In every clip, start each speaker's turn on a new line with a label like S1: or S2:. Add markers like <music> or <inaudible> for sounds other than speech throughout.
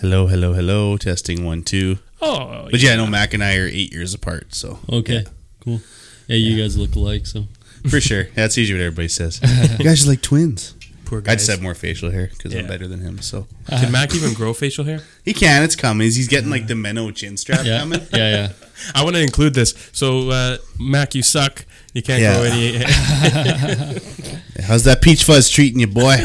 S1: Hello, hello, hello. Testing one, two.
S2: Oh,
S1: But yeah, I know Mac and I are eight years apart, so
S3: Okay, cool. Yeah, you guys look alike, so <laughs>
S1: for sure. That's usually what everybody says. <laughs> you guys are like twins.
S2: poor
S1: guy.
S2: I
S1: just have more facial hair because I'm better than him. So
S2: Can Mac even grow facial hair? <laughs>
S1: he can. It's coming. He's getting like the Menno chin strap
S3: yeah,
S1: coming.
S3: yeah, yeah.
S2: I want to include this. So, uh, Mac, you suck. You can't
S1: Yeah.
S2: grow any.
S1: How's that peach fuzz treating you, boy?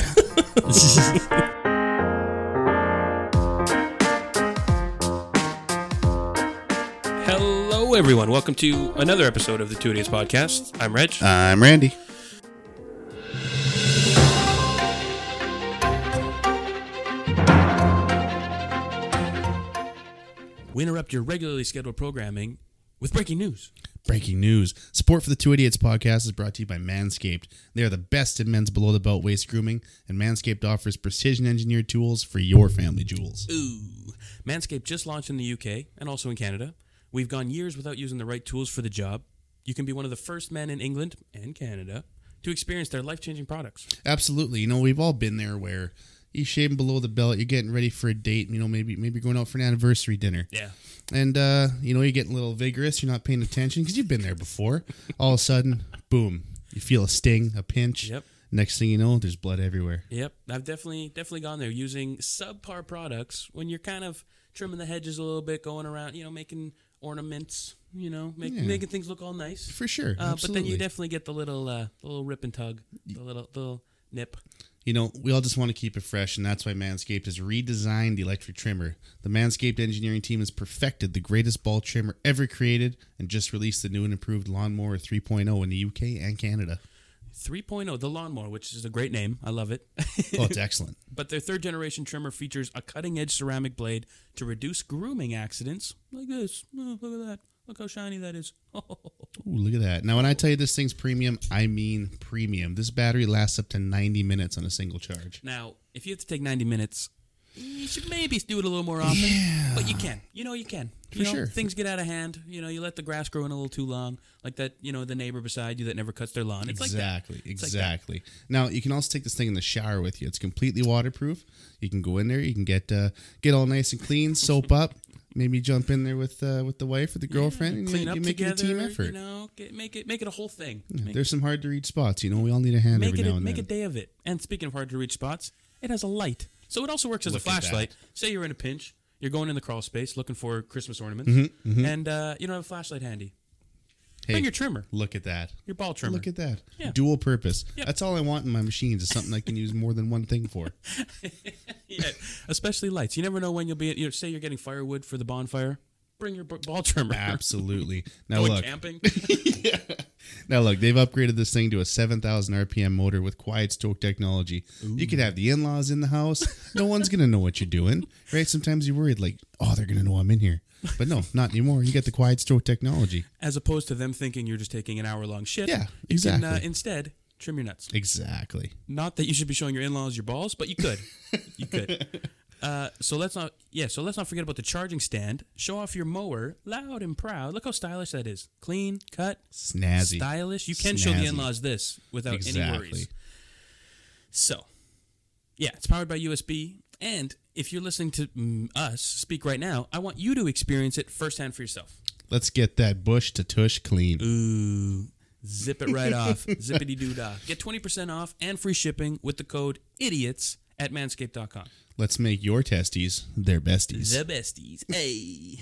S2: Hello, everyone. Welcome to another episode of the Two Idiots Podcast. I'm Reg.
S1: I'm Randy.
S2: we interrupt your regularly scheduled programming with breaking news.
S1: Breaking news. Support for the Two Idiots podcast is brought to you by Manscaped. They are the best in men's below the belt waist grooming, and Manscaped offers precision engineered tools for your family jewels.
S2: Ooh. Manscaped just launched in the UK and also in Canada. We've gone years without using the right tools for the job. You can be one of the first men in England and Canada to experience their life changing products.
S1: Absolutely. You know, we've all been there where you shaving below the belt, you're getting ready for a date, you know, maybe maybe going out for an anniversary dinner.
S2: Yeah.
S1: And uh, you know, you're getting a little vigorous, you're not paying attention because you've been there before. All of a sudden, boom, you feel a sting, a pinch.
S2: Yep.
S1: Next thing you know, there's blood everywhere.
S2: Yep, I've definitely definitely gone there using subpar products when you're kind of trimming the hedges a little bit, going around, you know, making ornaments, you know, make,
S1: Yeah.
S2: making things look all nice.
S1: For sure.
S2: Uh, but then you definitely get the little uh, the little rip and tug, the little the little nip.
S1: You know, we all just want to keep it fresh, and that's why Manscaped has redesigned the electric trimmer. The Manscaped engineering team has perfected the greatest ball trimmer ever created and just released the new and improved Lawnmower 3.0 in the UK and Canada.
S2: 3.0, the lawnmower, which is a great name. I love it.
S1: Oh, it's excellent. <laughs>
S2: but their third generation trimmer features a cutting edge ceramic blade to reduce grooming accidents like this. Oh, look at that. Look how shiny that is. <laughs>
S1: Oh, look at that. Now, when I tell you this thing's premium, I mean premium. This battery lasts up to 90 minutes on a single charge.
S2: Now, if you have to take 90 minutes, you should maybe do it a little more often. But you can. You know, you can. You
S1: For
S2: know,
S1: sure.
S2: Things get out of hand. You know, you let the grass grow in a little too long, like that, you know, the neighbor beside you that never cuts their lawn. It's
S1: exactly,
S2: like that. It's like that.
S1: exactly. now you can also take this thing in the shower with you. It's completely waterproof. You can go in there. You can get uh, get all nice and clean, <laughs> soap up. Maybe jump in there with uh, with the wife or the girlfriend, and
S2: Clean
S1: you,
S2: up
S1: you make
S2: together,
S1: it a team effort.
S2: You know, get, make it make it a whole thing. Make,
S1: There's some hard to reach spots. You know, we all need a hand
S2: make
S1: every
S2: it
S1: now
S2: a,
S1: and
S2: make
S1: then.
S2: a day of it. And speaking of hard to reach spots, it has a light, so it also works as
S1: Look
S2: a flashlight. Say you're in a pinch, you're going in the crawl space looking for Christmas ornaments,
S1: Mm-hmm,
S2: and uh, you don't have a flashlight handy.
S1: Hey,
S2: Bring your trimmer,
S1: look at that.
S2: your ball trimmer.
S1: Look at that.
S2: Yeah.
S1: Dual purpose.
S2: Yep.
S1: That's all I want in my machines is something I can use more than one thing for. <laughs>
S2: yeah, especially lights. You never know when you'll be. You know, say you're getting firewood for the bonfire. Bring your ball trimmer.
S1: Absolutely. <laughs> Now
S2: Going
S1: look.
S2: camping. <laughs>
S1: Now look, they've upgraded this thing to a 7,000 RPM motor with quiet stroke technology. You could have the in-laws in the house. No one's gonna know what you're doing, right? Sometimes you're worried, like, oh, they're gonna know I'm in here. But no, not anymore. You get the quiet stroke technology.
S2: As opposed to them thinking you're just taking an hour long shit.
S1: Yeah,
S2: You can, uh,
S1: exactly.
S2: instead, trim your nuts.
S1: Exactly.
S2: Not that you should be showing your in-laws your balls, but you could. you could. <laughs> Uh, so let's not. Yeah. So let's not forget about the charging stand. Show off your mower, loud and proud. Look how stylish that is. Clean, cut,
S1: Snazzy.
S2: stylish. You can show the in-laws this without any
S1: Exactly.
S2: worries. So, yeah, it's powered by USB. And if you're listening to mm, us speak right now, I want you to experience it firsthand for yourself.
S1: Let's get that bush to tush clean.
S2: Ooh, zip it right off. <laughs> Zippity doo dah. Get 20% off and free shipping with the code IDIOTS at manscaped.com.
S1: Let's make your testes their besties.
S2: The besties. Hey.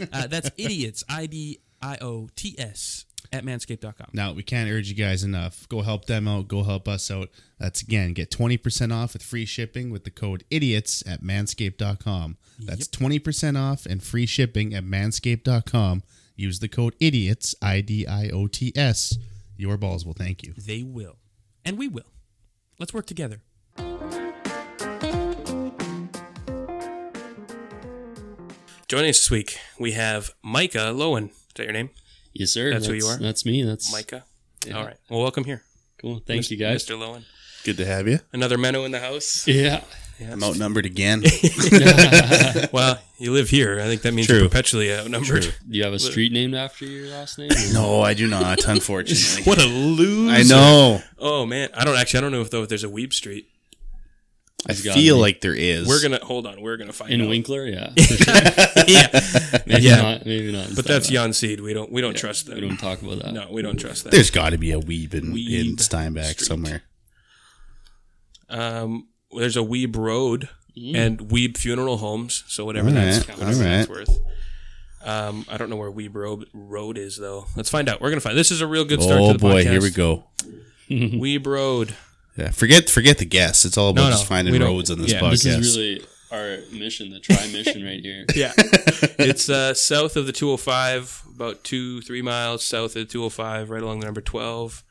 S2: <laughs> uh, that's idiots. I D I O T S at manscaped.com.
S1: Now, we can't urge you guys enough. Go help them out. Go help us out. That's again, get 20% off with free shipping with the code idiots at manscaped.com. That's 20% off and free shipping at manscaped.com. Use the code idiots, I D I O T S. Your balls will thank you.
S2: They will. And we will. Let's work together. Joining us this week, we have Micah Lowen. Is that your name?
S3: yes, sir.
S2: That's who you are?
S3: That's me. That's
S2: Micah?
S3: Yeah.
S2: All right. Well, welcome here.
S3: Cool. Thank
S2: Mr.
S3: you, guys.
S2: Mr. Lowen.
S1: Good to have you.
S2: Another Menno in the house.
S3: Yeah.
S2: Yeah,
S1: I'm outnumbered again. <laughs>
S2: well, you live here. I think that means
S1: True.
S2: you're perpetually outnumbered.
S3: Do you have a street named after your last name?
S1: no, I do not, <laughs> unfortunately.
S2: What a loser!
S1: I know.
S2: Oh man, I don't actually. I don't know if though if there's a Wiebe Street.
S1: I
S3: There's
S1: feel
S3: be.
S1: like there is.
S4: We're gonna hold on. We're gonna find
S3: in
S4: out.
S3: Winkler, yeah, <laughs> sure. <laughs>
S4: yeah,
S3: maybe
S4: Yeah.
S3: not, maybe not. in
S4: but that's
S3: Steinbach.
S4: Jan Seed. We don't we don't trust them.
S3: We don't talk about that.
S4: no, we don't trust that.
S1: There's got to be a weeb in, in
S4: Wiebe
S1: Steinbach
S4: Street.
S1: somewhere.
S4: Um, there's a Wiebe Road and Wiebe Funeral Homes. So whatever
S1: All
S4: that's
S1: right,
S4: whatever
S1: all
S4: that's worth. Um, I don't know where Wiebe Road, Road is though. Let's find out. We're gonna find. This is a real good start
S1: Oh
S4: to the
S1: boy,
S4: podcast.
S1: here we go. <laughs>
S4: Wiebe Road.
S1: Yeah, forget forget the guests. It's all about
S4: No,
S1: just
S4: no,
S1: finding
S4: we
S1: roads on this
S4: yeah,
S1: podcast.
S3: This is really our mission, the try mission right here. <laughs>
S4: Yeah, it's uh, south of the 205, about two three miles south of the 205, right along the number 12.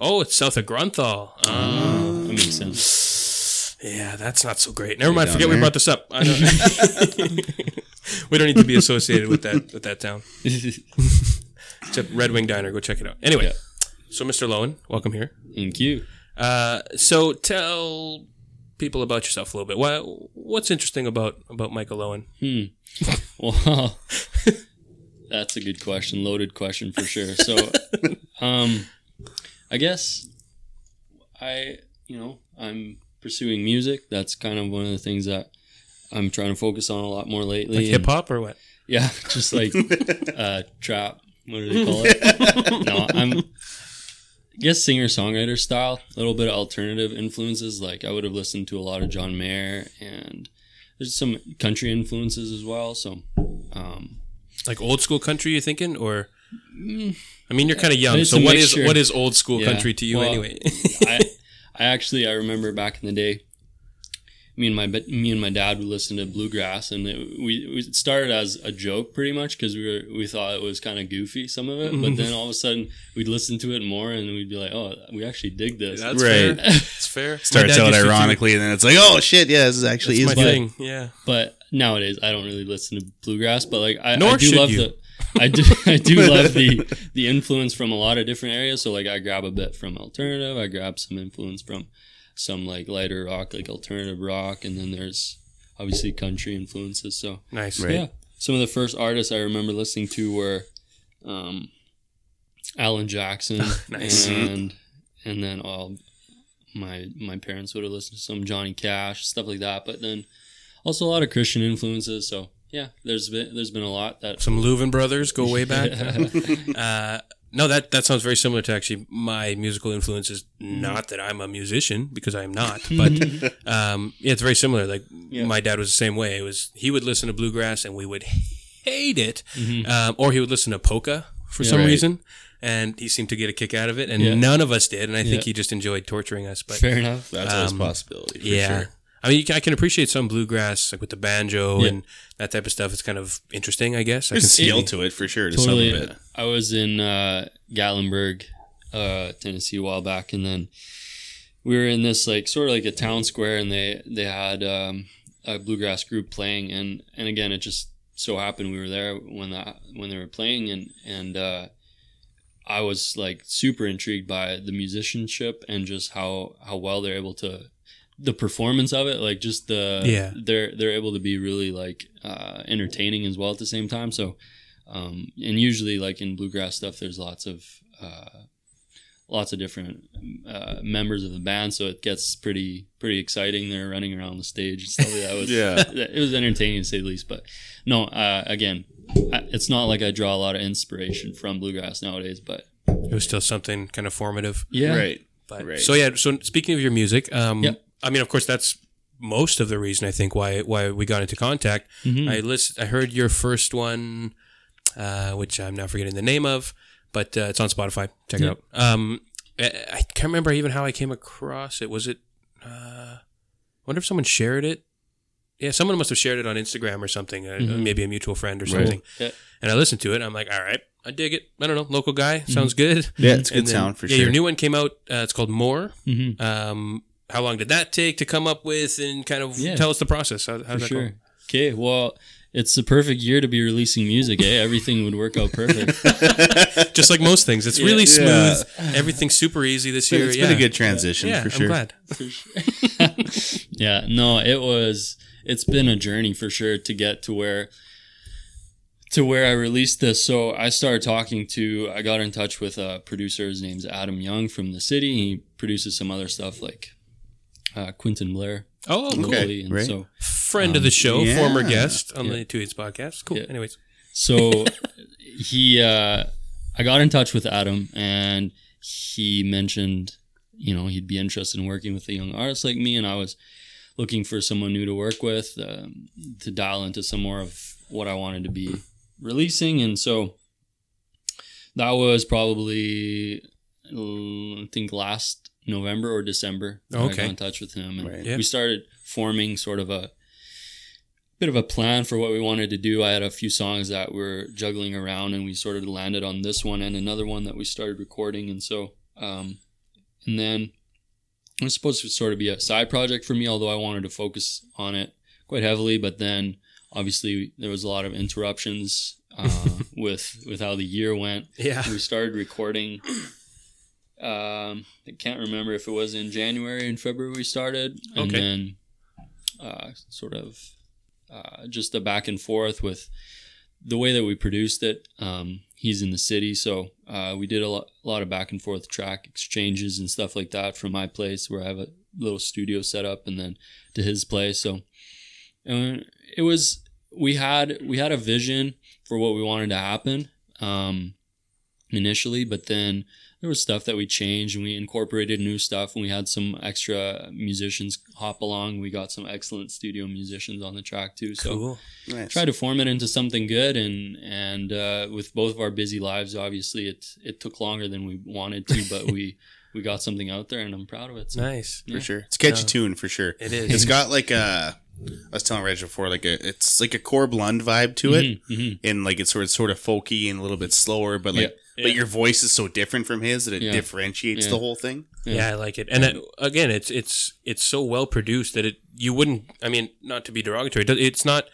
S4: Oh, it's south of Grunthal. Oh.
S3: That makes sense.
S4: Yeah, that's not so great. Never mind.
S1: down
S4: Forget we brought this up. I don't, <laughs> <laughs> we don't need to be associated with that with that town. Except Red Wing Diner. Go check it out. Anyway,
S3: Yeah.
S4: so Mr. Lowen, welcome here.
S3: Thank you.
S4: Uh, so tell people about yourself a little bit. What what's interesting about about Michael Lowen?
S3: Hmm. <laughs> Well, <laughs> that's a good question. Loaded question for sure. So, <laughs> um, I guess I, you know, I'm pursuing music. That's kind of one of the things that I'm trying to focus on a lot more lately.
S4: Like hip hop or what?
S3: Yeah, just like uh, trap. What do they call it? no, I'm. I guess singer songwriter style. A little bit of alternative influences. Like I would have listened to a lot of John Mayer, and there's some country influences as well. So, um,
S4: Like old school country? You thinking or? I mean, you're kind of young. So what is what is old school
S3: Yeah.
S4: country to you
S3: Well,
S4: anyway? <laughs>
S3: I, I actually I remember back in the day, me and my me and my dad would listen to bluegrass, and it, we we started as a joke pretty much because we were we thought it was kind of goofy some of it, but then all of a sudden we'd listen to it more, and we'd be like, oh, we actually dig this.
S4: That's
S1: Right.
S4: fair. That's fair. <laughs> My
S1: Starts
S4: dad
S1: out
S4: used to do-
S1: ironically, and then it's like, oh shit, yeah, this is actually
S4: That's
S1: is
S4: my
S1: my
S4: thing. Yeah.
S3: But nowadays, I don't really listen to bluegrass. But like, I,
S4: Nor
S3: I do love
S4: you.
S3: the, I do, <laughs> I do <laughs> love the the influence from a lot of different areas. So like, I grab a bit from alternative. I grab some influence from some like lighter rock, like alternative rock, and then there's obviously country influences. So
S4: Nice.
S1: Right.
S3: yeah, some of the first artists I remember listening to were, um, Alan Jackson, <laughs>
S4: Nice.
S3: and and then all my my parents would have listened to some Johnny Cash stuff like that. But then also a lot of Christian influences. So yeah, there's been there's been a lot that
S4: Some Lowen brothers go way back. <laughs> uh, no, that that sounds very similar to actually my musical influences. Not that I'm a musician because I am not, but <laughs> um, yeah, it's very similar. Like
S3: Yeah.
S4: my dad was the same way. It was he would listen to bluegrass and we would hate it, um, or he would listen to polka for some
S1: Right.
S4: reason, and he seemed to get a kick out of it, and
S3: Yeah.
S4: none of us did. And I think
S3: Yeah.
S4: he just enjoyed torturing us. But
S3: fair enough.
S1: That's
S4: Um,
S1: a possibility. For
S4: yeah.
S1: Sure.
S4: I mean, I can appreciate some bluegrass, like with the banjo
S3: Yeah.
S4: and that type of stuff. It's kind of interesting, I guess. I
S1: There's
S4: can see
S1: skill to it for sure. To
S3: totally.
S1: some of it.
S3: I was in uh, Gatlinburg, uh, Tennessee, a while back, and then we were in this like sort of like a town square, and they they had um, a bluegrass group playing, and and again, it just so happened we were there when that when they were playing, and and uh, I was like super intrigued by the musicianship and just how how well they're able to the performance of it like just the
S4: Yeah.
S3: they're they're able to be really like uh entertaining as well at the same time so um and usually like in bluegrass stuff there's lots of uh lots of different uh members of the band so it gets pretty pretty exciting they're running around the stage and stuff like that was <laughs>
S1: Yeah. <laughs>
S3: it was entertaining to say the least but no uh again I, it's not like i draw a lot of inspiration from bluegrass nowadays but
S4: it was still something kind of formative.
S3: yeah
S1: Right.
S4: But
S1: Right.
S4: so yeah. So speaking of your music, um,
S3: Yep.
S4: I mean, of course, that's most of the reason I think why why we got into contact.
S3: Mhm.
S4: I list. I heard your first one, uh, which I'm now forgetting the name of, but uh, it's on Spotify. Check
S3: Yeah.
S4: it out. Um, I, I can't remember even how I came across it. Was it? Uh, I wonder if someone shared it. Yeah, someone must have shared it on Instagram or something. Uh,
S3: Mhm.
S4: Maybe a mutual friend or
S1: Right.
S4: something.
S3: Yeah.
S4: And I listened to it. I'm like, all right, I dig it. I don't know, local guy sounds good.
S1: Yeah, it's a good
S4: then-
S1: sound for
S4: yeah,
S1: sure.
S4: your new one came out. Uh, it's called More.
S3: Mhm.
S4: Um, how long did that take to come up with, and kind of
S3: Yeah.
S4: tell us the process? How, how's
S3: for
S4: that
S3: sure. Okay, well, it's the perfect year to be releasing music. Eh? Everything would work out perfect. <laughs>
S4: Just like most things, it's really
S1: Yeah.
S4: smooth. Everything's super easy this year.
S1: It's
S4: year.
S1: been
S4: yeah.
S1: a good transition
S4: Yeah,
S1: for sure.
S4: I'm glad. <laughs> <laughs>
S3: yeah, no, it was. It's been a journey for sure to get to where to where I released this. So I started talking to. I got in touch with a producer. His name's Adam Young from the city. He produces some other stuff like uh, Quentin Blair.
S4: Oh, cool.
S3: locally, and
S1: right.
S3: so
S4: Friend of the show,
S1: yeah.
S4: former guest on
S3: Yeah.
S4: the Two Idiots podcast. Cool.
S3: Yeah.
S4: Anyways,
S3: So <laughs> he, uh, I got in touch with Adam, and he mentioned, you know, he'd be interested in working with a young artist like me, and I was looking for someone new to work with um, to dial into some more of what I wanted to be releasing, and so that was probably, I think, last November or December. that I got in touch with him, and
S1: Right.
S4: Yeah.
S3: we started forming sort of a bit of a plan for what we wanted to do. I had a few songs that were juggling around, and we sort of landed on this one and another one that we started recording. And so, um, and then it was supposed to sort of be a side project for me, although I wanted to focus on it quite heavily. But then, obviously, there was a lot of interruptions uh, <laughs> with with how the year went.
S4: yeah.
S3: We started recording. Um, I can't remember if it was in January and February we started, and
S4: Okay.
S3: then uh, sort of uh, just the back and forth with the way that we produced it. Um, he's in the city, so uh, we did a lot, a lot of back and forth track exchanges and stuff like that from my place where I have a little studio set up, and then to his place. So it was we had we had a vision for what we wanted to happen um, initially, but then there was stuff that we changed and we incorporated new stuff and we had some extra musicians hop along. We got some excellent studio musicians on the track too. So
S4: Cool.
S1: Nice.
S3: try to form it into something good and and uh, with both of our busy lives, obviously it it took longer than we wanted to, but we <laughs> we got something out there and I'm proud of it. So.
S4: Nice.
S1: for sure. It's a catchy
S4: Yeah.
S1: tune for sure.
S4: It is.
S1: It's got like a. I was telling Reg before, like a it's like a Corb Lund vibe to it,
S3: Mhm, mhm.
S1: and like it's sort of sort of folky and a little bit slower, but like
S3: Yeah.
S1: But your voice is so different from his that it
S3: Yeah.
S1: differentiates
S3: Yeah.
S1: the whole thing.
S4: Yeah. I like it. And it, again, it's it's it's so well produced that it you wouldn't. I mean, not to be derogatory, it's not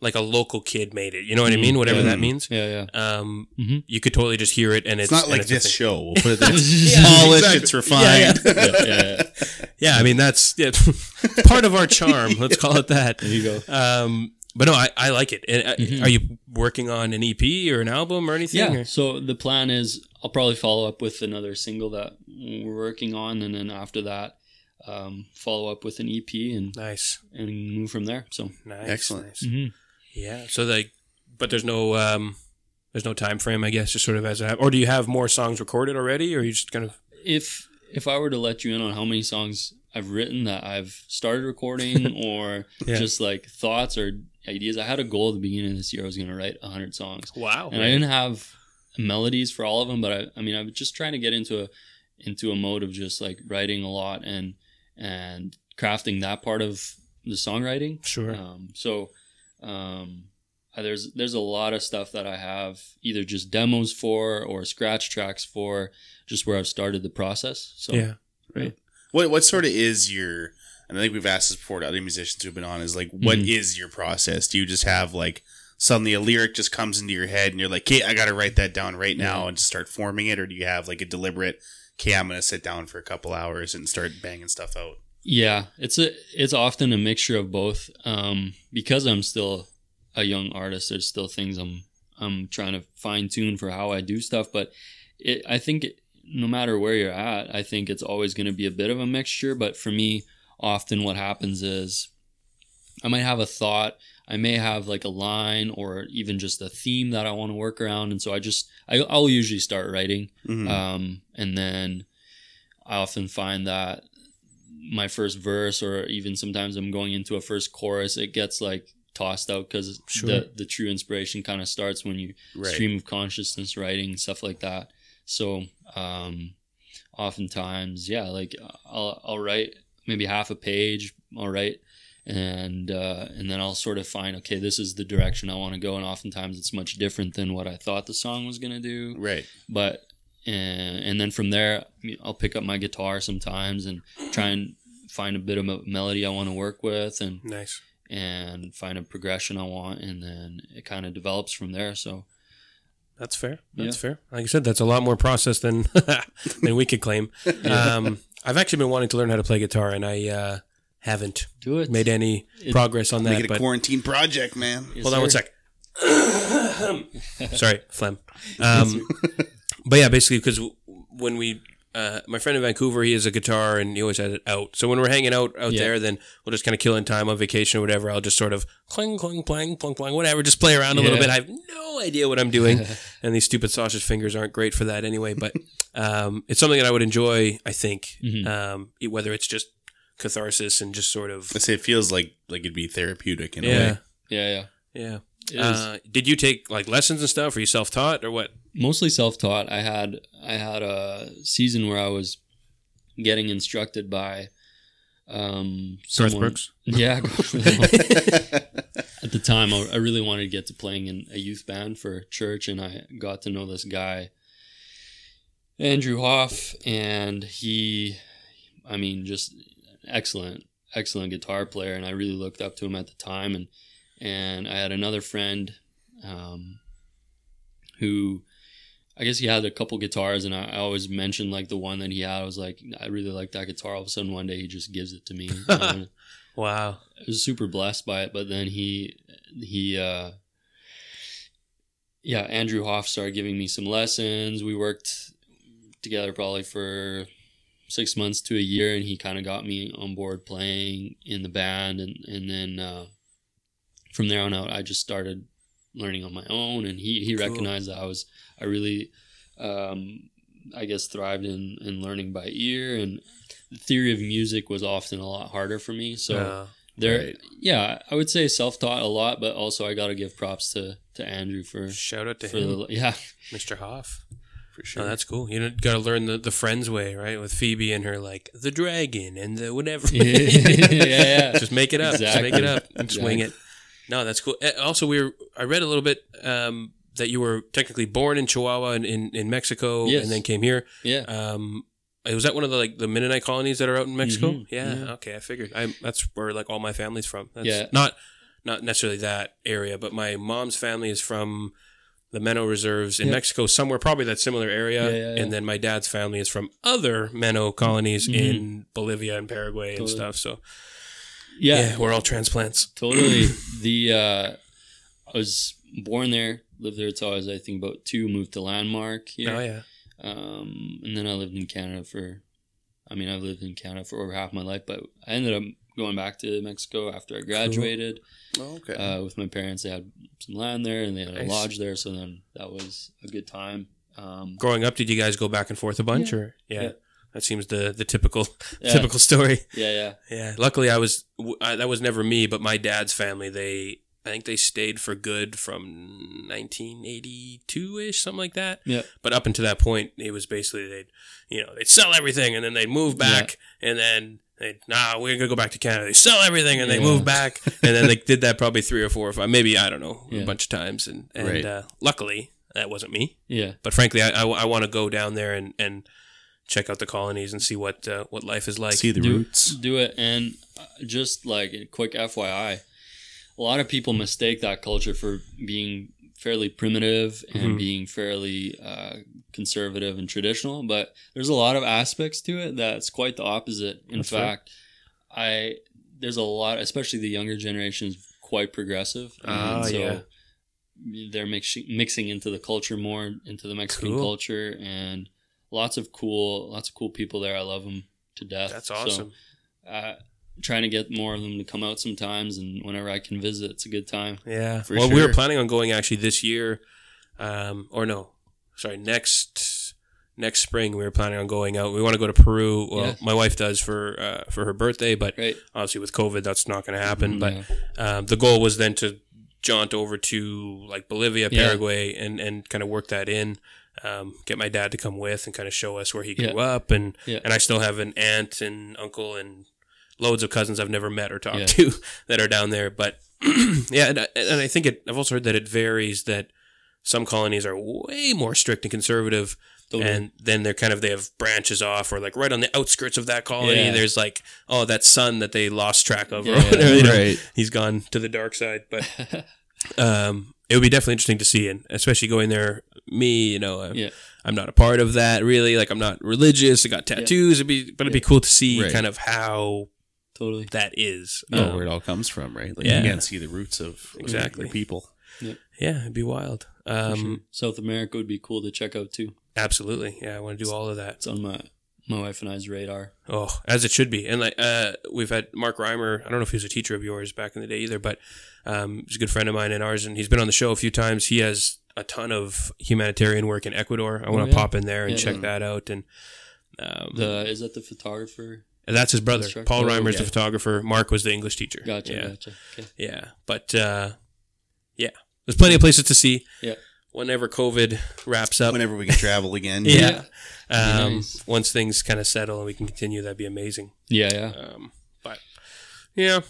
S4: like a local kid made it. You know what I mean? Whatever
S3: Yeah.
S4: that means.
S3: Yeah, yeah.
S4: Um,
S3: Mhm.
S4: you could totally just hear it, and it's,
S1: It's not like
S4: it's a
S1: this show. We'll put it <laughs> there. It's polished, it's refined.
S3: yeah, yeah. <laughs>
S4: Yeah, I mean that's yeah, <laughs> part of our charm. Let's call it that.
S3: There you go.
S4: Um, but no, I, I like it. And, uh,
S3: Mhm.
S4: Are you working on an EP or an album or anything?
S3: Yeah.
S4: or-
S3: So the plan is I'll probably follow up with another single that we're working on, and then after that, um, follow up with an EP and
S4: Nice,
S3: and move from there. So
S4: nice,
S1: Excellent.
S4: nice.
S3: Mm-hmm.
S4: Yeah. So like, but there's no um, there's no time frame, I guess, just sort of as a, or do you have more songs recorded already, or are you just kind of
S3: if if I were to let you in on how many songs I've written that I've started recording, <laughs> or
S4: Yeah.
S3: just like thoughts or ideas, I had a goal at the beginning of this year. I was going to write hundred songs.
S4: wow?
S3: and I didn't have melodies for all of them, but I, I mean, I was just trying to get into a into a mode of just like writing a lot and and crafting that part of the songwriting.
S4: Sure.
S3: Um, so um, there's there's a lot of stuff that I have either just demos for or scratch tracks for, just where I've started the process. So
S4: yeah.
S1: What what sort of is your? And I think we've asked this before to other musicians who've been on. Is like, what is
S3: Mhm.
S1: your process? Do you just have like suddenly a lyric just comes into your head and you're like, "Okay, I got to write that down right now," and just start forming it, or do you have like a deliberate? Okay, I'm gonna sit down for a couple hours and start banging stuff out.
S3: Yeah, it's a it's often a mixture of both. Um, because I'm still a young artist, there's still things I'm I'm trying to fine tune for how I do stuff. But it, I think it, no matter where you're at, I think it's always going to be a bit of a mixture. But for me, often what happens is I might have a thought. I may have like a line or even just a theme that I want to work around, and so I just I, I'll usually start writing.
S1: Mhm.
S3: Um, and then I often find that my first verse, or even sometimes I'm going into a first chorus, it gets like tossed out because
S4: Sure.
S3: the the true inspiration kind of starts when you
S1: right.
S3: stream of consciousness writing stuff like that. So um, oftentimes, yeah, like I'll I'll write maybe half a page. I'll. And uh, and then I'll sort of find okay, this is the direction I want to go, and oftentimes it's much different than what I thought the song was gonna do
S1: Right.
S3: but and, and then from there i'll pick up my guitar sometimes and try and find a bit of a melody i want to work with and
S4: Nice.
S3: and find a progression i want and then it kind of develops from there so
S4: That's fair. That's
S3: Yeah.
S4: fair. Like I said, that's a lot more process than <laughs> than we could claim. <laughs> Um, I've actually been wanting to learn how to play guitar, and I uh, haven't
S3: do it
S4: made any
S3: It-
S4: progress on
S1: Make
S4: that.
S1: it a
S4: But
S1: quarantine project, man.
S3: Yes,
S4: hold on one sec. <coughs> Sorry, phlegm. Um, <laughs> but yeah, basically, because when we uh, my friend in Vancouver, he has a guitar and he always has it out. So when we're hanging out out
S3: Yeah.
S4: there, then we'll just kind of kill in time on vacation or whatever. I'll just sort of cling, cling, clang, clang, clang, whatever, just play around a little
S3: Yeah.
S4: bit. I have no idea what I'm doing, <laughs> and these stupid sausage fingers aren't great for that anyway. But <laughs> um, it's something that I would enjoy. I think,
S3: Mhm.
S4: um, e- whether it's just catharsis and just sort of
S1: I say it feels like like it'd be therapeutic in a
S4: yeah,
S1: way.
S3: Yeah, yeah.
S4: yeah.
S3: It is.
S4: Uh, did you take like lessons and stuff? Are you self taught or what?
S3: mostly self-taught. I had I had a season where I was getting instructed by um
S4: Garth
S3: someone-
S4: Brooks? <laughs>
S3: Yeah. <laughs> <laughs> At the time, I I really wanted to get to playing in a youth band for church, and I got to know this guy, Andrew Hoff, and he, I mean, just excellent, excellent guitar player, and I really looked up to him at the time, and and I had another friend, um, who, I guess he had a couple guitars, and I, I always mentioned like the one that he had. I was like, I really like that guitar. All of a sudden, one day he just gives it to me. <laughs>
S4: Wow.
S3: I was super blessed by it. But then he he uh yeah, Andrew Hoff started giving me some lessons. We worked together probably for six months to a year and he kind of got me on board playing in the band and and then uh from there on out I just started learning on my own and he he
S4: Cool.
S3: recognized that I was I really um I guess thrived in in learning by ear and the theory of music was often a lot harder for me so
S4: Uh,
S3: there
S1: Right.
S3: yeah i would say self-taught a lot but also i gotta give props to to andrew for
S4: shout out to
S3: for
S4: him,
S3: the yeah
S4: Mr. Hoff.
S1: For sure.
S4: Oh, that's cool. You got to learn the, the friends way, right? With Phoebe and her like the dragon and the whatever. <laughs>
S3: Yeah, yeah. yeah. <laughs>
S4: Just make it up. Just make it up and swing it. No, that's cool. Uh, Also, we were. I read a little bit um, that you were technically born in Chihuahua in in, in Mexico
S3: Yes.
S4: and then came here.
S3: yeah
S4: Um, was that one of the like the Mennonite colonies that are out in Mexico?
S3: Mhm.
S4: Yeah,
S3: Yeah.
S4: Okay, I figured. I that's where like all my family's from. That's
S3: Yeah.
S4: Not not necessarily that area, but my mom's family is from the Menno reserves in
S3: Yeah.
S4: Mexico, somewhere probably that similar area.
S3: Yeah, yeah, yeah.
S4: And then my dad's family is from other Menno colonies
S3: Mhm.
S4: in Bolivia and Paraguay and stuff. So
S3: yeah,
S4: yeah, we're all transplants.
S3: totally <clears throat> the uh i was born there lived there until i was i think about two moved to landmark here
S4: Oh yeah.
S3: um and then i lived in canada for i mean i've lived in canada for over half my life but i ended up going back to mexico after i graduated
S1: Oh, okay.
S3: uh, with my parents. They had some land there and they had a
S4: Nice.
S3: lodge there, so then that was a good time. Um,
S4: Growing up, did you guys go back and forth a bunch,
S3: Yeah.
S4: or yeah.
S3: Yeah.
S4: That seems the the typical <laughs>
S3: yeah,
S4: typical story.
S3: yeah, yeah,
S4: Yeah. Luckily, I was w I that was never me, but my dad's family. They I think they stayed for good from 1982 ish, something like that.
S3: Yeah.
S4: But up until that point, it was basically they'd you know they'd sell everything and then they'd move back and then. They nah, we're gonna go back to Canada. They sell everything and they
S3: Yeah.
S4: move back, and then they did that probably three or four or five, maybe I don't know,
S3: Yeah.
S4: a bunch of times. And and
S1: Right.
S4: uh, luckily, that wasn't me.
S3: yeah.
S4: But frankly, I, I, want to go down there and, and check out the colonies and see what uh, what life is like.
S1: See the
S3: do,
S1: roots.
S3: Do it, and uh, just like a quick FYI, a lot of people mistake that culture for being fairly primitive and
S4: Mhm.
S3: being fairly uh, conservative and traditional, but there's a lot of aspects to it that's quite the opposite. In
S4: That's fair.
S3: fact, I there's a lot, especially the younger generation, is quite progressive.
S4: Ah, yeah.
S3: They're mixing mixing into the culture more, into the Mexican
S4: Cool.
S3: culture, and lots of cool, lots of cool people there. I love them to death.
S4: That's
S3: So,
S4: awesome.
S3: uh, trying to get more of them to come out sometimes, and whenever I can visit, it's a good time.
S4: yeah.
S1: For
S4: well, we were planning on going actually this year, um, or no, sorry, next next spring. We were planning on going out. We want to go to Peru. Well,
S3: Yeah.
S4: my wife does for uh, for her birthday, but
S3: Right?
S4: obviously with COVID, that's not going to happen. But um, the goal was then to jaunt over to like Bolivia,
S3: Yeah.
S4: Paraguay, and and kind of work that in. Um, get my dad to come with and kind of show us where he grew
S3: Yeah.
S4: up, and
S3: Yeah.
S4: and I still have an aunt and uncle and loads of cousins I've never met or talked
S3: Yeah.
S4: to <laughs> that are down there. But <clears throat> yeah, and, I- and I think it. I've also heard that it varies. That some colonies are way more strict and conservative,
S3: Totally.
S4: and then they're kind of they have branches off or like right on the outskirts of that colony.
S3: Yeah.
S4: There's like oh that son that they lost track of, or
S3: Yeah.
S4: you know,
S1: Right.
S4: he's gone to the dark side. But <laughs> um, it would be definitely interesting to see, and especially going there. Me, you know, uh,
S3: Yeah.
S4: I'm not a part of that really. Like I'm not religious. I got tattoos. It'd be, but it'd be cool to see
S1: Right.
S4: kind of how
S3: totally.
S4: that is. Um,
S1: where it all comes from, right? Like
S4: yeah.
S1: you can't see the roots of
S4: Exactly.
S1: people.
S4: Yeah, it'd be wild. Um,
S3: sure. South America would be cool to check out too.
S4: Absolutely. Yeah, I want to do all of that.
S3: It's on my my wife and I's radar.
S4: Oh, as it should be. And like uh, we've had Mark Reimer. I don't know if he was a teacher of yours back in the day either, but um, he's a good friend of mine and ours, and he's been on the show a few times. He has a ton of humanitarian work in Ecuador. I want to
S3: yeah.
S4: pop in there and
S3: Yeah.
S4: check that out. And um,
S3: The is that the photographer?
S4: and that's his brother.
S3: Instructor.
S4: Paul
S3: Oh,
S4: Reimer's the photographer. Mark was the English teacher.
S3: Gotcha,
S4: Yeah,
S3: gotcha. Okay.
S4: yeah. But uh, yeah, there's plenty of places to see.
S3: Yeah.
S4: Whenever COVID wraps up.
S1: Whenever we can travel again. <laughs>
S4: yeah.
S3: Be
S4: Um,
S3: nice.
S4: Once things kind of settle and we can continue, that'd be amazing.
S3: Yeah, yeah.
S4: Um, but yeah,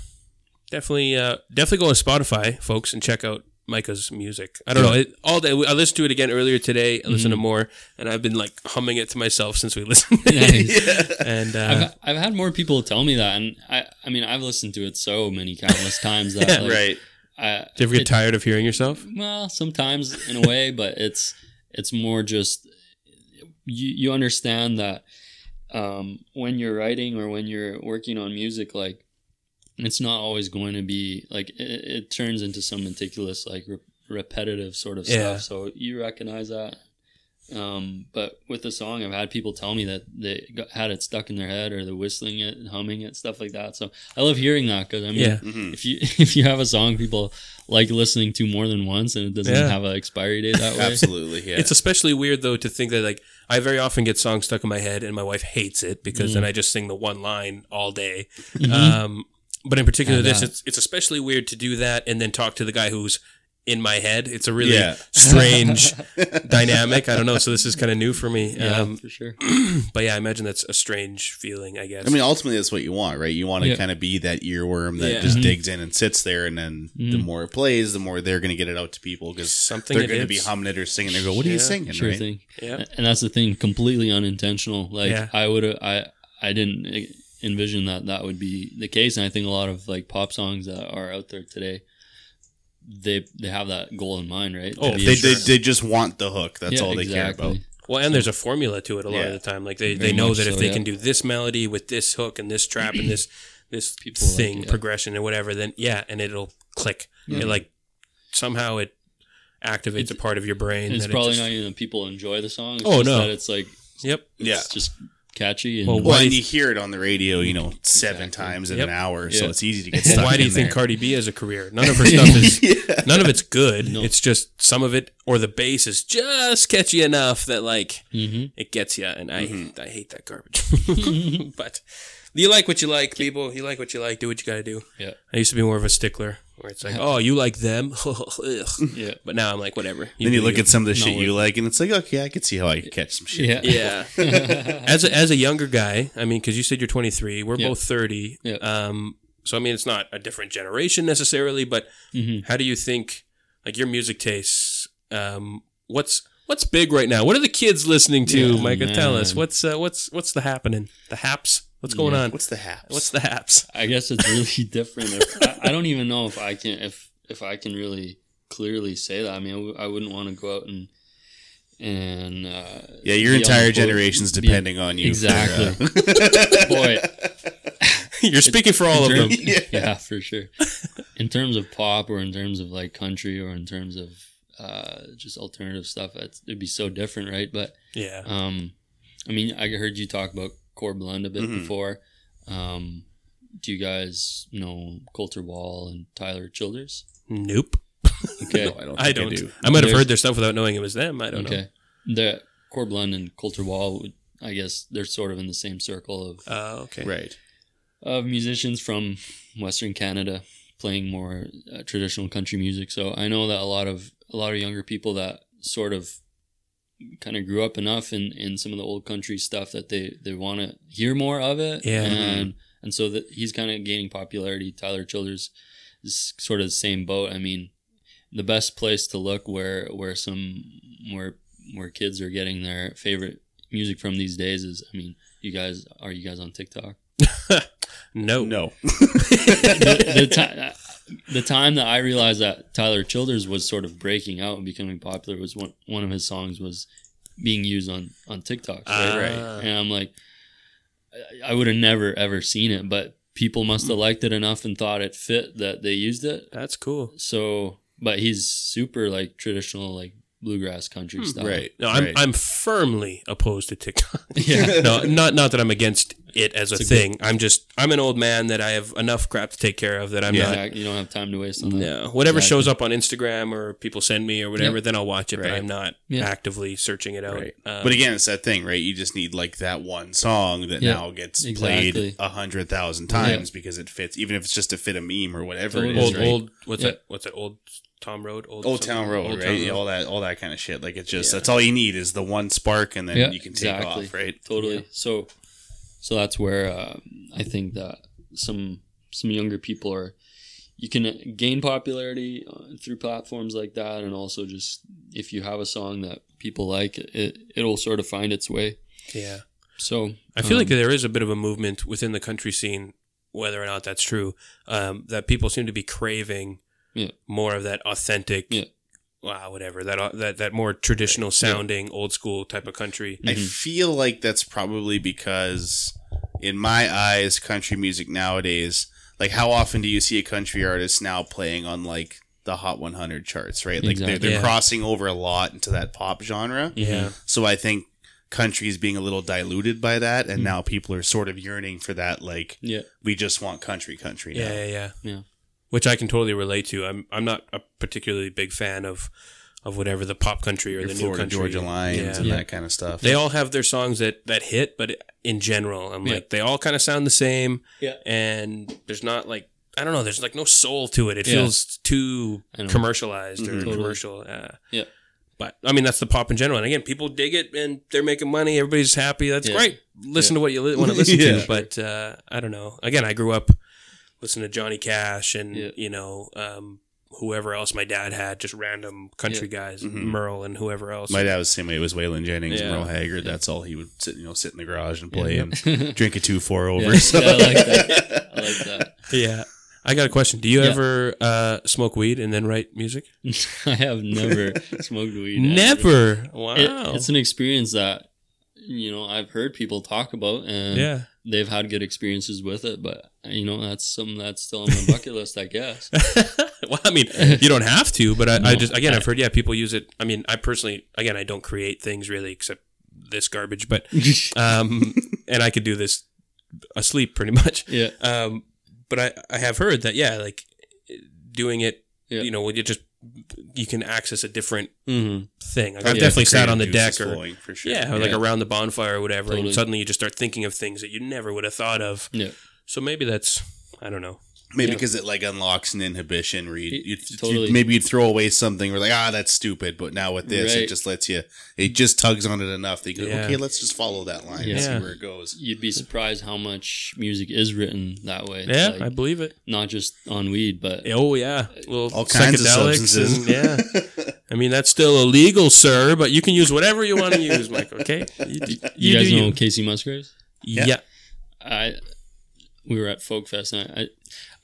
S4: definitely, uh, definitely go on Spotify, folks, and check out Micah's music. I don't know it, all day. I listened to it again earlier today. I listened to more, and I've been like humming it to myself since we <laughs> listened.
S3: Nice.
S4: and uh,
S3: I've, I've had more people tell me that, and I I mean I've listened to it so many countless times that <laughs>
S4: Yeah.
S3: like,
S1: Right.
S3: I,
S4: do you ever get
S3: it-
S4: tired of hearing yourself?
S3: Well, sometimes in a way, <laughs> but it's it's more just you you understand that um, when you're writing or when you're working on music, like it's not always going to be like it, it turns into some meticulous, like re- repetitive sort of
S4: Yeah.
S3: stuff. So you recognize that. Um, but with the song, I've had people tell me that they got, had it stuck in their head or they're whistling it and humming it, stuff like that. So I love hearing that because I mean,
S4: Yeah.
S1: Mhm.
S3: if you <laughs> if you have a song people like listening to more than once and it doesn't
S4: Yeah.
S3: have an expiry date that way,
S1: Absolutely. Yeah.
S4: It's especially weird though to think that like I very often get songs stuck in my head, and my wife hates it because
S3: Mm.
S4: then I just sing the one line all day.
S3: Mm-hmm.
S4: Um, but in particular, this it's it's especially weird to do that and then talk to the guy who's in my head. It's a really
S1: Yeah.
S4: strange <laughs> dynamic. I don't know. So this is kind of new for me.
S3: yeah,
S4: Um,
S3: for sure. <clears throat>
S4: but yeah, I imagine that's a strange feeling. I guess.
S1: I mean, ultimately, that's what you want, right? You want to
S3: Yeah.
S1: kind of be that earworm that
S4: Yeah.
S1: just
S3: Mhm.
S1: digs in and sits there, and then the
S3: Mhm.
S1: more it plays, the more they're going to get it out to people because
S4: Something
S1: they're going to be
S4: is.
S1: humming it or singing. They go, "What are you singing?"
S3: Sure
S1: right?
S3: thing.
S4: yeah.
S3: And that's the thing, completely unintentional. Like
S4: Yeah.
S3: I would I I didn't envision that that would be the case, and I think a lot of like pop songs that are out there today, they they have that goal in mind, right?
S4: Oh,
S1: They, they, they just want the hook. That's
S3: Yeah,
S1: all they care about.
S4: Well, and there's a formula to it a lot
S1: Yeah.
S4: of the time. Like they,
S3: Very
S4: they know
S3: much
S4: that if they
S3: yeah.
S4: can do this melody with this hook and this trap and this <clears throat> this
S3: People
S4: thing
S3: it, yeah.
S4: progression and whatever, then yeah, and it'll click. It like somehow it activates a part of your brain.
S3: It's
S4: that it
S3: probably
S4: just-
S3: not even people enjoy the song. It's
S4: Oh,
S3: just
S4: no.
S3: that it's like
S4: Yep.
S1: Yeah.
S3: just catchy and
S4: Well,
S1: Well,
S4: Why
S1: and
S4: do
S1: you hear it on the radio, you know, seven
S3: Exactly.
S1: times in
S4: Yep.
S1: an hour, so it's easy to get stuck.
S4: why do you
S1: in
S4: think. Cardi B has a career? None of her stuff is. <laughs>
S1: yeah.
S4: None of it's good.
S3: No.
S4: It's just some of it, or the bass is just catchy enough that like
S3: Mhm.
S4: it gets you. And I
S1: Mm-hmm.
S4: I hate that garbage. <laughs> but you like what you like, people. You like what you like. Do what you got to do.
S3: Yeah.
S4: I used to be more of a stickler, where it's like, oh, you like them, <laughs> Ugh.
S3: Yeah.
S4: but now I'm like, whatever.
S1: Then you
S4: do
S1: look at some of the
S3: No,
S1: shit you like, and it's like, okay, I can see how I could catch some shit.
S3: Yeah.
S4: Yeah. <laughs> as a, as a younger guy, I mean, because you said you're 23, we're
S3: Yeah.
S4: both 30.
S3: Yeah.
S4: Um, so I mean, it's not a different generation necessarily, but
S3: Mhm.
S4: how do you think, like your music tastes? Um, what's what's big right now? What are the kids listening to,
S3: Yeah,
S4: Micah? Tell us
S3: man.
S4: what's uh, what's what's the happening? The haps? What's going
S3: Yeah.
S4: on?
S1: What's the haps?
S4: What's the haps? <laughs>
S3: I guess it's really <laughs> different. If, I, I don't even know if I can if if I can really clearly say that. I mean, I w- I wouldn't want to go out and and uh,
S1: yeah, your entire
S3: the boat-
S1: generation's
S3: be-
S1: depending on you. for,
S3: Exactly.
S1: uh, <laughs>
S3: Boy,
S4: You're speaking for all of
S3: in
S4: them.
S1: Yeah.
S3: yeah, for sure. In terms of pop, or in terms of like country, or in terms of uh, just alternative stuff, it'd be so different, right? But
S4: Yeah.
S3: um, I mean, I heard you talk about Corb Lund a bit
S1: Mhm.
S3: before. Um, do you guys know Colter Wall and Tyler Childers?
S4: Nope.
S3: Okay. <laughs>
S1: No, I don't.
S4: I don't.
S1: do.
S4: I, might have heard their stuff without knowing it was them. I don't know.
S3: okay. The Corb Lund and Colter Wall, I guess they're sort of in the same circle of
S4: Oh, okay.
S1: Right.
S3: of musicians from Western Canada playing more uh, traditional country music. So I know that a lot of a lot of younger people that sort of kind of grew up enough in, in some of the old country stuff that they, they want to hear more of it.
S4: Yeah.
S3: And and so that he's kind of gaining popularity. Tyler Childers is sort of the same boat. I mean, the best place to look where where some where where kids are getting their favorite music from these days is I mean, you guys are you guys on TikTok? <laughs>
S4: No.
S1: No. <laughs>
S3: the, the, ti- the time that I realized that Tyler Childers was sort of breaking out and becoming popular was one one of his songs was being used on on TikTok.
S4: Ah.
S3: Right, and I'm like, I- I would have never ever seen it, but people must have liked it enough and thought it fit that they used it.
S4: That's cool.
S3: So, but he's super like traditional, like bluegrass country style.
S1: Right.
S4: No, I'm
S1: right.
S4: I'm firmly opposed to TikTok. <laughs>
S3: Yeah. <laughs>
S4: no, not not that I'm against it as a
S3: a
S4: thing. I'm just I'm an old man that I have enough crap to take care of that I'm
S3: Yeah,
S4: not.
S3: you don't have time to waste on that.
S4: No, whatever
S3: Exactly.
S4: shows up on Instagram or people send me or whatever, then I'll watch it. But I'm not
S3: Yeah.
S4: actively searching it out.
S1: Right.
S4: Um,
S1: but again, it's that thing, right? You just need like that one song that
S3: Yeah,
S1: now gets
S3: exactly.
S1: played a hundred thousand times because it fits, even if it's just to fit a meme or whatever it
S3: Totally.
S1: is.
S4: old
S1: right?
S4: old what's
S3: Yeah.
S4: that? What's that? Old Tom Road. Old,
S1: Old? Town Road,
S4: Old
S1: right?
S4: Town Road.
S1: all that, all that kind of shit. Like it's just
S4: Yeah.
S1: that's all you need is the one spark, and then
S3: Yeah,
S1: you can take
S3: exactly.
S1: off, right?
S3: Totally. So, so that's where uh, I think that some some younger people are. You can gain popularity uh, through platforms like that, and also just if you have a song that people like, it it'll sort of find its way.
S4: Yeah.
S3: So
S4: I feel
S3: um,
S4: like there is a bit of a movement within the country scene, whether or not that's true, um, that people seem to be craving
S3: Yeah.
S4: more of that authentic,
S3: Yeah.
S4: wow, whatever that uh, that that more traditional sounding, old school type of country.
S1: I mm-hmm. feel like that's probably because, in my eyes, country music nowadays, like how often do you see a country artist now playing on like the Hot 100 charts, right? Like they're, they're
S4: Yeah.
S1: crossing over a lot into that pop genre.
S4: Yeah,
S1: So I think country is being a little diluted by that, and mm. now people are sort of yearning for that. Like
S3: yeah,
S1: we just want country, country.
S4: yeah, yeah, yeah,
S3: Yeah.
S4: Which I can totally relate to. I'm I'm not a particularly big fan of of whatever the pop country or
S1: Your
S4: the new country.
S1: Georgia lines
S4: Yeah.
S1: and
S3: Yeah.
S1: that kind of stuff.
S4: They all have their songs that that hit, but in general, I'm
S3: Yeah.
S4: like they all kind of sound the same.
S3: Yeah.
S4: and there's not like I don't know. There's like no soul to it. It
S3: Yeah.
S4: feels too
S3: I know.
S4: commercialized or
S1: Mhm.
S3: Totally.
S4: commercial. Uh,
S3: Yeah.
S4: But I mean, that's the pop in general. And again, people dig it and they're making money. Everybody's happy. That's
S3: Yeah.
S4: great. Listen
S3: Yeah.
S4: to what you li- want <laughs> to listen
S1: Yeah.
S4: to. But uh, I don't know. Again, I grew up listening to Johnny Cash and
S3: Yeah.
S4: you know um, whoever else my dad had, just random country guys, Merle and whoever else.
S1: My dad was the same way. It was Waylon Jennings,
S4: Yeah.
S1: Merle Haggard. That's all he would sit, you know, sit in the garage and play
S3: Yeah.
S1: and <laughs> drink a two four over.
S3: Yeah,
S1: So.
S3: yeah, I like that. I like <laughs> that.
S4: yeah. I got a question. Do you
S3: Yeah.
S4: ever uh, smoke weed and then write music? <laughs>
S3: I have never smoked weed.
S4: Never. Wow.
S3: It, it's an experience that you know I've heard people talk about, and
S4: yeah.
S3: they've had good experiences with it. But you know that's something that's still on my bucket list, I guess. <laughs>
S4: well, I mean, you don't have to, but I, I just again, I've heard yeah, people use it. I mean, I personally, again, I don't create things really except this garbage, but <laughs> um, and I could do this asleep pretty much.
S3: yeah,
S4: Um, but I I have heard that yeah, like doing it,
S3: Yeah.
S4: you know, when you just you can access a different
S3: mm-hmm.
S4: thing. Like I've
S1: Yeah,
S4: definitely sat on the deck or
S1: flowing, for sure.
S4: yeah, or like around the bonfire or whatever,
S3: Totally.
S4: and suddenly you just start thinking of things that you never would have thought of.
S3: yeah,
S4: So maybe that's I don't know.
S1: Maybe
S3: Yeah.
S1: because it like unlocks an inhibition where you, you,
S3: totally.
S1: you maybe you'd throw away something or like ah that's stupid, but now with this
S3: Right.
S1: it just lets you it just tugs on it enough that you go
S4: Yeah.
S1: okay let's just follow that line and see where it goes.
S3: you'd be surprised how much music is written that way.
S4: Yeah,
S3: Like,
S4: I believe it.
S3: not just on weed, but
S4: Oh yeah, well,
S1: All kinds of
S4: psychedelics
S1: substances.
S4: and- yeah, I mean that's still illegal, sir. But you can use whatever you want to use, Mike. Okay, you, you,
S3: you, guys
S4: do
S3: know
S4: you.
S3: Kacey Musgraves.
S4: Yeah.
S1: Yeah.
S3: I we were at Folk Fest, and I, I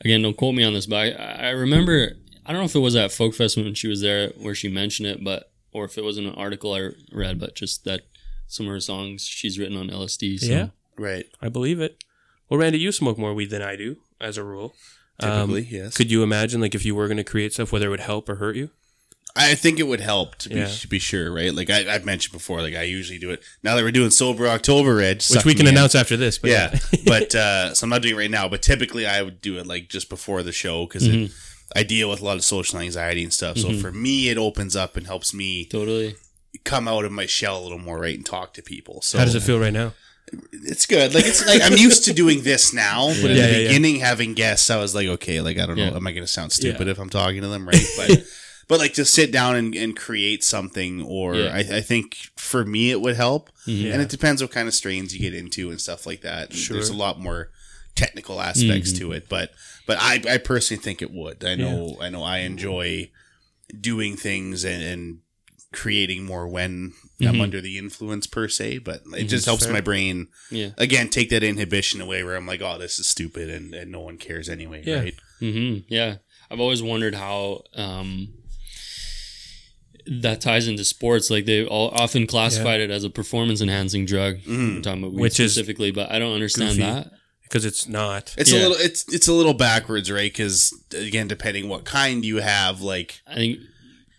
S3: again don't quote me on this, but I, I remember I don't know if it was at Folk Fest when she was there where she mentioned it, but or if it was in an article I read, but just that some of her songs she's written on LSD. So.
S4: Yeah.
S1: Right.
S4: I believe it. Well, Randy, you smoke more weed than I do, as a rule. Um,
S1: Typically, yes.
S4: Could you imagine, like, if you were going to create stuff, whether it would help or hurt you?
S1: I think it would help to be,
S4: Yeah.
S1: to be sure, right? Like I, I've mentioned before, like I usually do it. Now that we're doing sober October Edge,
S4: Which we can
S1: me in.
S4: announce after this. But
S1: yeah, <laughs> but uh, so I'm not doing it right now. But typically, I would do it like just before the show because
S4: Mm-hmm.
S1: I deal with a lot of social anxiety and stuff. So for me, it opens up and helps me
S3: Totally.
S1: come out of my shell a little more, right, and talk to people. So
S4: how does it feel right now?
S1: It's good. Like it's like I'm used to doing this now, but in
S4: Yeah,
S1: the
S4: yeah, yeah.
S1: beginning, having guests, I was like, okay, like I don't know, am I going to sound stupid
S4: Yeah.
S1: if I'm talking to them, right? But <laughs> but like to sit down and, and create something, or
S3: Yeah.
S1: I, I think for me it would help.
S4: Yeah.
S1: And it depends what kind of strains you get into and stuff like that.
S4: Sure.
S1: There's a lot more technical aspects
S3: Mm-hmm.
S1: to it, but but I, I personally think it would. I know I know I enjoy doing things and, and creating more when I'm
S3: Mhm.
S1: under the influence per se, but it just helps
S4: Fair.
S1: my brain
S3: Yeah.
S1: again take that inhibition away where I'm like, oh, this is stupid and, and no one cares anyway,
S4: Yeah.
S1: right?
S3: hmm Yeah, I've always wondered how um, that ties into sports. Like they all often classified it as a performance enhancing drug. Mm-hmm. We're talking about weed
S4: Which is
S3: specifically, but I don't understand
S4: goofy.
S3: that.
S4: Because it's not.
S1: It's a little it's it's a little backwards, right? Because again, depending what kind you have, like
S3: I think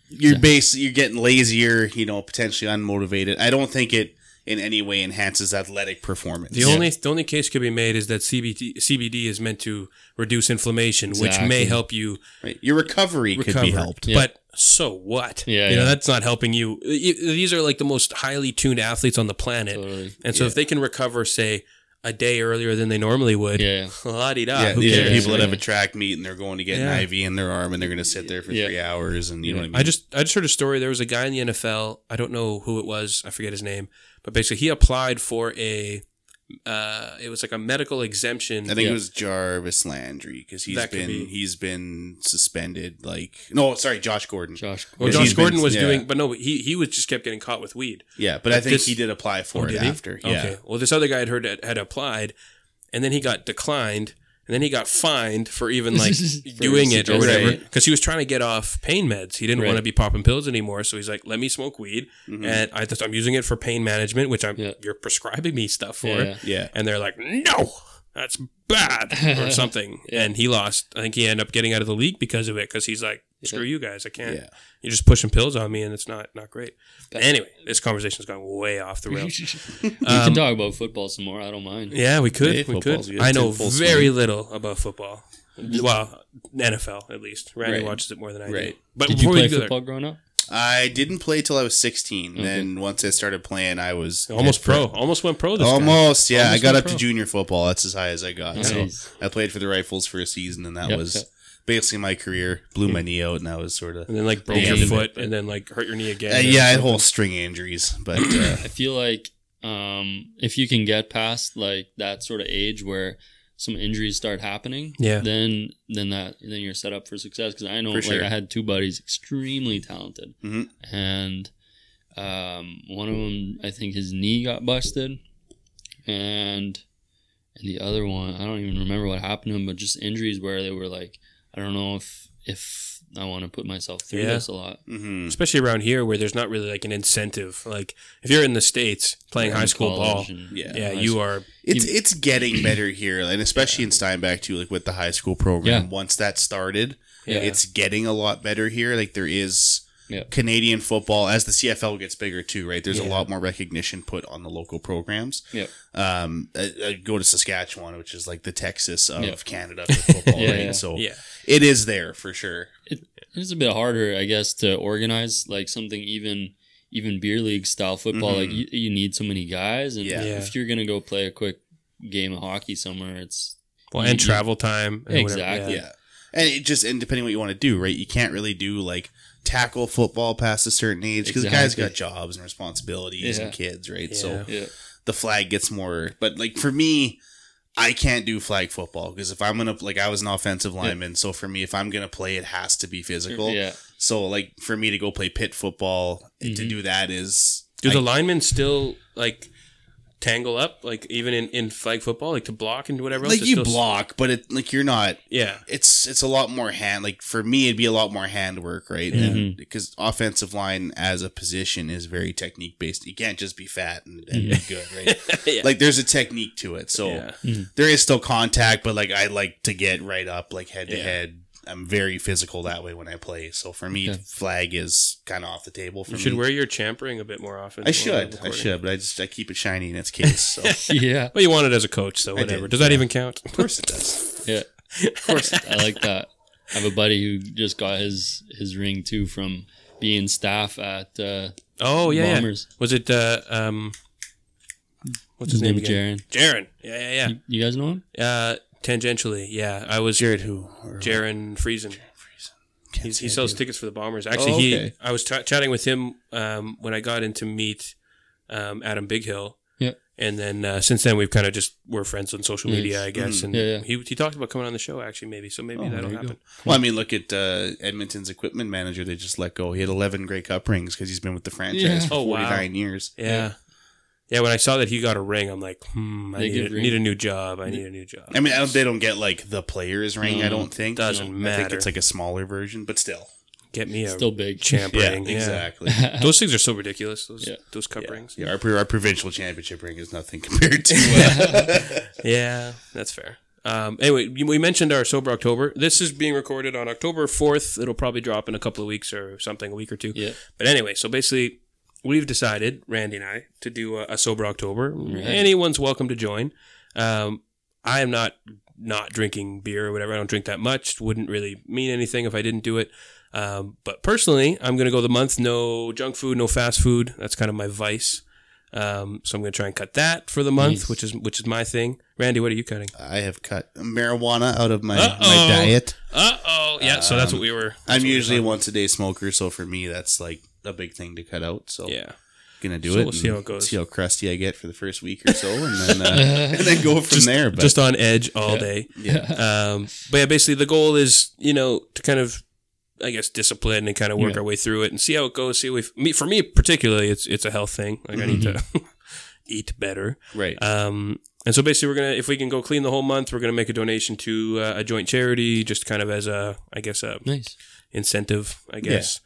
S1: you're base you're getting lazier, you know, potentially unmotivated. I don't think it in any way enhances athletic performance.
S4: The only the only case could be made is that CBD CBD is meant to reduce inflammation, which may help you
S1: right. Your recovery could be helped.
S3: Yeah.
S4: But so what?
S3: Yeah,
S4: you know
S3: yeah.
S4: that's not helping you. These are like the most highly tuned athletes on the planet,
S3: Totally.
S4: and so if they can recover, say, a day earlier than they normally would,
S3: Yeah.
S4: la di da.
S1: Yeah,
S4: Who
S1: these are
S4: cares?
S1: people that have a track meet and they're going to get
S4: Yeah.
S1: an IV in their arm and they're going to sit there for
S3: Yeah.
S1: three hours and you know what I mean.
S4: I just I just heard a story. There was a guy in the NFL. I don't know who it was. I forget his name. But basically, he applied for a. Uh, it was like a medical exemption.
S1: I think
S3: Yeah.
S1: it was Jarvis Landry because he's
S4: That
S1: been
S4: be.
S1: he's been suspended. Like no, sorry, Josh Gordon.
S3: Josh.
S4: Well, Josh
S1: he's been-
S4: Gordon was
S1: yeah.
S4: doing, but no, he he was just kept getting caught with weed.
S1: Yeah, but I think
S4: this-
S1: he did apply for
S4: Oh,
S1: it
S4: did he?
S1: after. Yeah.
S4: Okay. Well, this other guy had heard had, had applied, and then he got declined, and then he got fined for even <laughs> like doing it or whatever because he was trying to get off pain meds. He didn't
S3: Right.
S4: want to be popping pills anymore, so he's like, "Let me smoke weed,"
S1: Mm-hmm.
S4: and I just I'm using it for pain management, which I'm
S3: Yeah.
S4: you're prescribing me stuff for.
S3: Yeah.
S1: Yeah.
S4: and they're like, "No, that's bad" or <laughs> something. And he lost. I think he ended up getting out of the league because of it because he's like, "Screw you guys, I can't."
S1: Yeah.
S4: You're just pushing pills on me, and it's not not great. Anyway, this conversation's gone way off the rails. <laughs>
S3: Um, we can talk about football some more. I don't mind.
S4: Yeah, we could.
S1: Yeah,
S4: we could.
S1: good.
S4: I know
S1: It's in full
S4: very
S1: swing.
S4: little about football. Well, NFL at least. Randy
S1: Right.
S4: watches it more than I
S1: Right.
S4: do. But
S3: Did you play football growing up?
S1: I didn't play till I was 16. Then once I started playing, I was
S4: almost
S1: head fir-
S4: pro, almost went pro. This guy.
S1: Almost, yeah.
S4: Almost
S1: I got up
S4: pro.
S1: to junior football. That's as high as I got.
S3: Nice.
S1: So I played for the Rifles for a season, and that
S3: Yep,
S1: was basically my career. Blew my knee out, and that was sort of
S4: and then like broke your foot, and then like hurt your knee again.
S1: Uh, yeah, I had whole string injuries, but <clears throat> uh,
S3: I feel like um, if you can get past like that sort of age where some injuries start happening,
S4: Yeah.
S3: then then that then you're set up for success. Because I know
S1: For
S3: like
S1: sure.
S3: I had two buddies extremely talented,
S1: Mhm.
S3: and um, one of them I think his knee got busted, and and the other one I don't even remember what happened to him, but just injuries where they were like I don't know if if I want to put myself through
S4: Yeah.
S3: this a lot.
S1: mhm.
S4: especially around here where there's not really like an incentive. Like if you're in the states playing high school ball,
S1: Yeah.
S4: yeah, you
S3: school.
S4: are.
S1: it's it's getting <clears throat> better here, and especially in Steinbach too. Like with the high school program,
S3: Yeah.
S1: once that started,
S4: Yeah.
S1: it's getting a lot better here. Like there is
S3: Yeah.
S1: Canadian football as the CFL gets bigger too, right? There's a lot more recognition put on the local programs.
S3: Yeah.
S1: Um, I, I go to Saskatchewan, which is like the Texas of
S3: Yeah.
S1: Canada for football, <laughs>
S3: Yeah,
S1: right?
S3: yeah.
S1: So
S4: Yeah,
S1: it is there for sure.
S3: it's a bit harder, I guess, to organize like something even even beer league style football. Like mm-hmm. you, you need so many guys, and
S1: Yeah.
S4: Yeah.
S3: if you're gonna go play a quick game of hockey somewhere, it's
S4: well, and
S3: you-
S4: travel time. and
S3: Exactly.
S1: Yeah. And it just and depending what you want to do, right? You can't really do like tackle football past a certain age because the guys got jobs and responsibilities
S3: Yeah.
S1: and kids, right?
S4: Yeah.
S1: So
S3: yeah,
S1: the flag gets more. But like for me, I can't do flag football because if I'm gonna like I was an offensive lineman, so for me, if I'm gonna play, it has to be physical.
S3: yeah.
S1: So like for me to go play pit football to
S3: Mhm.
S1: do that is
S4: Do
S1: I-
S4: the linemen still like tangle up, like even in, in flag football, like to block and whatever else?
S1: like
S4: It's
S1: you block, but it like you're not
S4: Yeah,
S1: it's it's a lot more hand like for me it'd be a lot more hand work, right mm-hmm. and because offensive line as a position is very technique based you can't just be fat and, and be mm-hmm. good <laughs> right
S4: Yeah.
S1: like there's a technique to it so
S4: Yeah. Mm-hmm.
S1: there is still contact but like i like to get right up like head to
S4: Yeah.
S1: head i'm very physical that way when i play so for me
S3: Okay.
S1: flag is kind of off the table for
S4: you
S1: me
S4: should wear your champ ring a bit more often.
S1: i should i should but i just i keep it shiny in its case so <laughs>
S3: yeah,
S4: But you want it as a coach, so whatever.
S1: did,
S4: Does that even count?
S1: of course it does <laughs>
S3: yeah. Of course, I like that. I have a buddy who just got his his ring too from being staff at uh,
S4: Oh yeah, yeah.
S3: Bombers.
S4: Was it uh, um, what's his name again?
S3: Jaron.
S4: Jaron. Yeah, yeah,
S3: You, you guys know him?
S4: yeah. Uh, tangentially, yeah. I was
S1: jared who or
S4: Jaron Friesen.
S1: Can't
S4: He's, he sells tickets for the Bombers. Actually,
S1: Oh,
S4: he
S1: okay.
S4: I was t- chatting with him um, when I got in to meet um, Adam Bighill.
S3: Yeah.
S4: And then uh, since then, we've kind of just we're friends on social
S3: Nice.
S4: media, I guess. And
S3: Yeah, yeah.
S4: he he talked about coming on the show actually, maybe. So maybe
S1: Oh,
S4: that'll
S1: there you
S4: happen.
S1: Well, I mean, look at uh, Edmonton's equipment manager. They just let go. He had 11 Grey Cup rings because he's been with the franchise
S3: Yeah.
S1: for
S4: Oh, wow.
S1: 49 years.
S4: Yeah. Yeah. when I saw that he got a ring, I'm like, hmm, I
S3: They
S4: need,
S3: give
S4: a,
S3: ring-
S4: need a new job. I need a new job.
S1: I mean, I don't, they don't get like the player's ring. I don't think
S4: doesn't
S1: I think
S4: matter.
S1: it's like a smaller version, but still.
S4: Get me a
S3: Still big.
S4: champ
S1: Yeah,
S4: ring. Yeah.
S1: exactly. <laughs>
S4: Those things are so ridiculous. Those
S3: Yeah.
S4: those cup
S1: yeah.
S4: rings.
S1: Yeah, our, our provincial championship ring is nothing <laughs> compared to. Uh, <laughs>
S4: Yeah, that's fair. Um, anyway, we mentioned our sober October. This is being recorded on October fourth. It'll probably drop in a couple of weeks or something, a week or two.
S3: Yeah.
S4: But anyway, so basically, we've decided, Randy and I, to do a, a sober October. Anyone's welcome to join. Um, I am not not drinking beer or whatever. I don't drink that much. Wouldn't really mean anything if I didn't do it. Um, but personally, I'm going to go the month no junk food, no fast food. That's kind of my vice. Um, so I'm going to try and cut that for the month,
S3: Nice.
S4: which is which is my thing. Randy, what are you cutting?
S1: I have cut marijuana out of my, my diet.
S4: Uh oh, yeah. so that's what we were.
S1: I'm
S4: what we
S1: usually a once a day smoker, so for me that's like a big thing to cut out. So
S4: Yeah.
S1: gonna do
S4: So
S1: it.
S4: we'll see how it goes.
S1: See how crusty I get for the first week or so, and then uh, <laughs> and then go from there. But
S4: just on edge all day.
S1: yeah,
S4: Um, but yeah, basically the goal is you know to kind of, I guess, discipline and kind of work
S3: Yeah.
S4: our way through it and see how it goes. See if me for me particularly, it's it's a health thing. Like I need to <laughs> eat better.
S1: right.
S4: Um, and so basically, we're gonna if we can go clean the whole month, we're gonna make a donation to uh, a joint charity, just kind of as a I guess a
S3: Nice.
S4: incentive, I guess.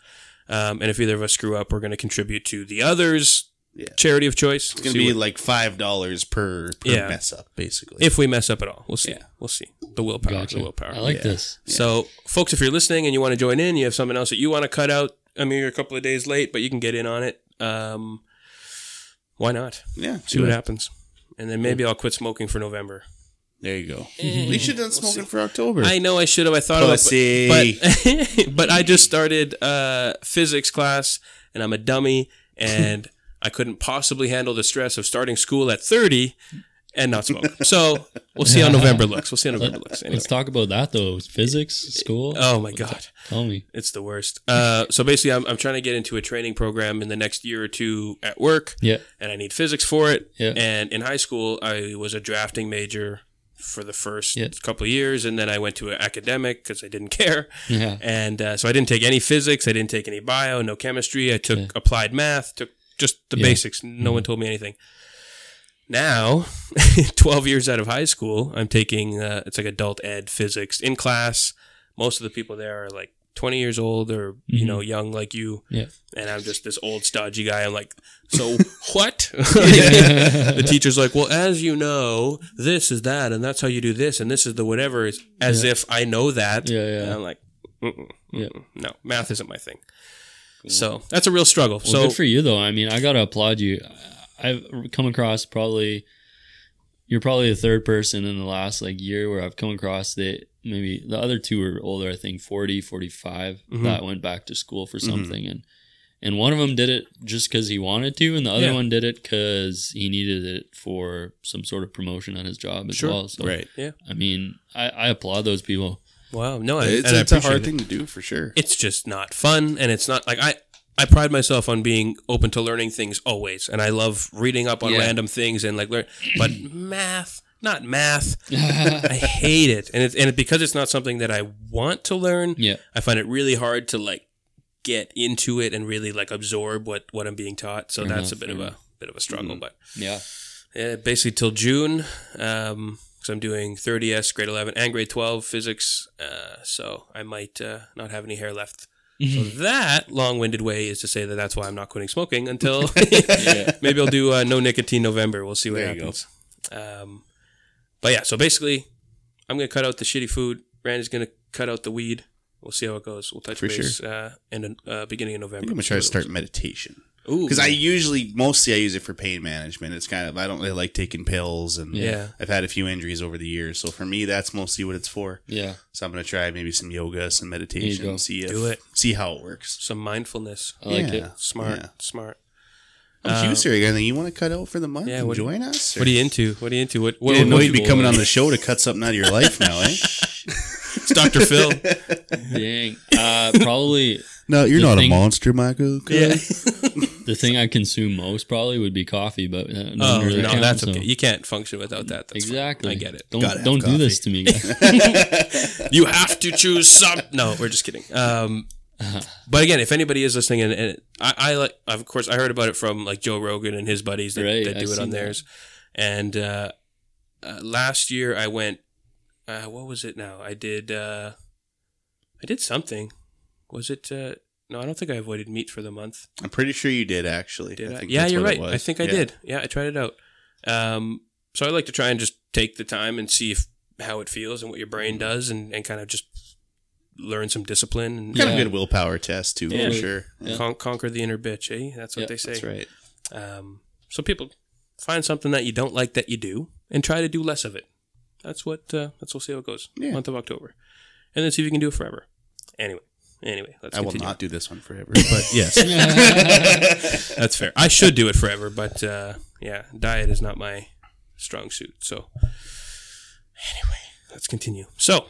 S4: Um, and if either of us screw up, we're going to contribute to the other's
S1: Yeah.
S4: charity of choice.
S1: it's gonna be like five dollars per, per
S4: Yeah.
S1: mess up, basically.
S4: if we mess up at all. We'll see.
S1: Yeah.
S4: We'll see. The willpower.
S3: Gotcha.
S4: The willpower.
S3: I like
S1: Yeah.
S3: this.
S4: So, folks, if you're listening and you want to join in, you have something else that you want to cut out. I mean, you're a couple of days late, but you can get in on it. Um, why not?
S1: yeah,
S4: See what happens. And then maybe I'll quit smoking for November.
S1: There you go. you should have done smoking for October.
S4: I know I should have. I thought
S1: Pussy.
S4: about it, but, <laughs> but I just started uh, physics class, and I'm a dummy, and <laughs> I couldn't possibly handle the stress of starting school at 30 and not smoke. So we'll see how November looks. We'll see how November looks. Anyway.
S3: Let's talk about that though. Physics, school.
S4: Oh my god.
S3: Tell me.
S4: It's the worst. Uh, so basically, I'm, I'm trying to get into a training program in the next year or two at work,
S3: Yeah.
S4: and I need physics for it.
S3: Yeah.
S4: And in high school, I was a drafting major for the first
S3: Yeah.
S4: couple of years, and then I went to an academic because I didn't <laughs> care.
S3: Yeah.
S4: And uh, so I didn't take any physics, I didn't take any bio, no chemistry. I took applied math, took just the
S3: Yeah.
S4: basics. No one told me anything. Now, <laughs> 12 years out of high school, I'm taking uh, it's like adult ed physics in class. Most of the people there are like 20 years old or you know mm-hmm. young like you,
S3: Yeah.
S4: and I'm just this old stodgy guy. I'm like, so <laughs> what? <laughs> the teacher's like, well, as you know, this is that, and that's how you do this, and this is the whatever. It's as if I know that.
S3: Yeah, yeah.
S4: And I'm like, mm-mm,
S3: Yeah.
S4: no, math isn't my thing. So that's a real struggle.
S3: Well,
S4: so
S3: good for you though. I mean, I gotta applaud you. I've come across probably you're probably the third person in the last like year where I've come across that maybe the other two were older. I think 40, 45
S4: Mm-hmm.
S3: that went back to school for something and. And one of them did it just because he wanted to, and the other
S4: Yeah.
S3: one did it because he needed it for some sort of promotion at his job as
S4: Sure.
S3: well. So,
S1: right.
S4: yeah,
S3: I mean, I, I applaud those people.
S4: wow, no, I,
S1: It's,
S4: and
S1: it's a hard
S4: it.
S1: thing to do for sure.
S4: It's just not fun, and it's not like I. I pride myself on being open to learning things always, and I love reading up on
S3: Yeah.
S4: random things and like learn. But <clears throat> math, not math, <laughs> I hate it, and it's and it, because it's not something that I want to learn.
S3: Yeah.
S4: I find it really hard to like get into it and really like absorb what what I'm being taught. So
S3: Fair
S4: that's a bit of
S3: fair
S4: a bit of a struggle, but
S3: Yeah.
S4: yeah, basically till June. Um, because I'm doing 30s, grade 11, and grade 12 physics. Uh, so I might uh, not have any hair left. So that long-winded way is to say that that's why I'm not quitting smoking until <laughs> <laughs> maybe I'll do uh, no nicotine November. We'll see what
S1: There you go.
S4: happens. Um, but yeah, so basically, I'm gonna cut out the shitty food. Randy's gonna cut out the weed. We'll see how it goes. We'll touch
S1: For
S4: base uh, in uh, beginning of November.
S1: I'm gonna try to start meditation because I usually mostly I use it for pain management. It's kind of I don't really like taking pills, and
S4: Yeah.
S1: I've had a few injuries over the years, so for me that's mostly what it's for.
S3: Yeah.
S1: So I'm gonna try maybe some yoga, some meditation, see if,
S4: Do it.
S1: see how it works.
S4: some mindfulness.
S3: I like it.
S4: Smart,
S1: Yeah.
S4: smart.
S1: Oh, you, sir, anything you want to cut out for the month
S4: yeah,
S1: and
S4: what-
S1: join us?
S4: What are you into? What are you into? What,
S1: You
S4: what
S1: didn't know
S4: what
S1: you'd be coming on the show to cut something out of your life now, eh? <laughs>
S4: It's Dr. Phil.
S3: Dang. Uh, probably
S1: No, you're
S3: The
S1: not
S3: thing-
S1: a monster, Micah.
S4: yeah. <laughs>
S3: the thing I consume most probably would be coffee, but uh, no
S4: Oh
S3: one really
S4: no,
S3: counts,
S4: that's
S3: so-
S4: okay. You can't function without that. That's fine.
S3: Exactly.
S4: I get it.
S3: Don't
S1: Gotta have
S3: don't do this to me, guys. <laughs> <laughs>
S4: You have to choose some. No, we're just kidding. Um, but again, if anybody is listening, and, and I, I like, of course, I heard about it from like Joe Rogan and his buddies that,
S3: Right,
S4: that do
S3: I've
S4: it on
S3: seen that.
S4: theirs. And uh, uh, last year, I went. Uh, what was it? Now I did. Uh, I did something. Was it? Uh, no, I don't think I avoided meat for the month.
S1: I'm pretty sure you did actually.
S4: Did I?
S1: think
S4: Yeah, you're right. I think I
S1: Yeah.
S4: did. Yeah, I tried it out. Um, so I like to try and just take the time and see if how it feels and what your brain does, and, and kind of just learn some discipline and
S1: Kind
S3: Yeah.
S1: of good willpower test too,
S4: Yeah.
S1: for sure.
S3: Yeah.
S4: con- conquer the inner bitch. Eh? That's what
S3: Yeah,
S4: they say.
S1: That's right.
S4: Um, so people find something that you don't like that you do, and try to do less of it. That's what. Uh, that's we'll see how it goes.
S1: Yeah.
S4: Month of October, and then see if you can do it forever. Anyway, anyway, let's
S1: I will not do this one forever, but <laughs> yes. <laughs>
S4: That's fair. I should do it forever, but uh, yeah, diet is not my strong suit. So anyway, let's continue. So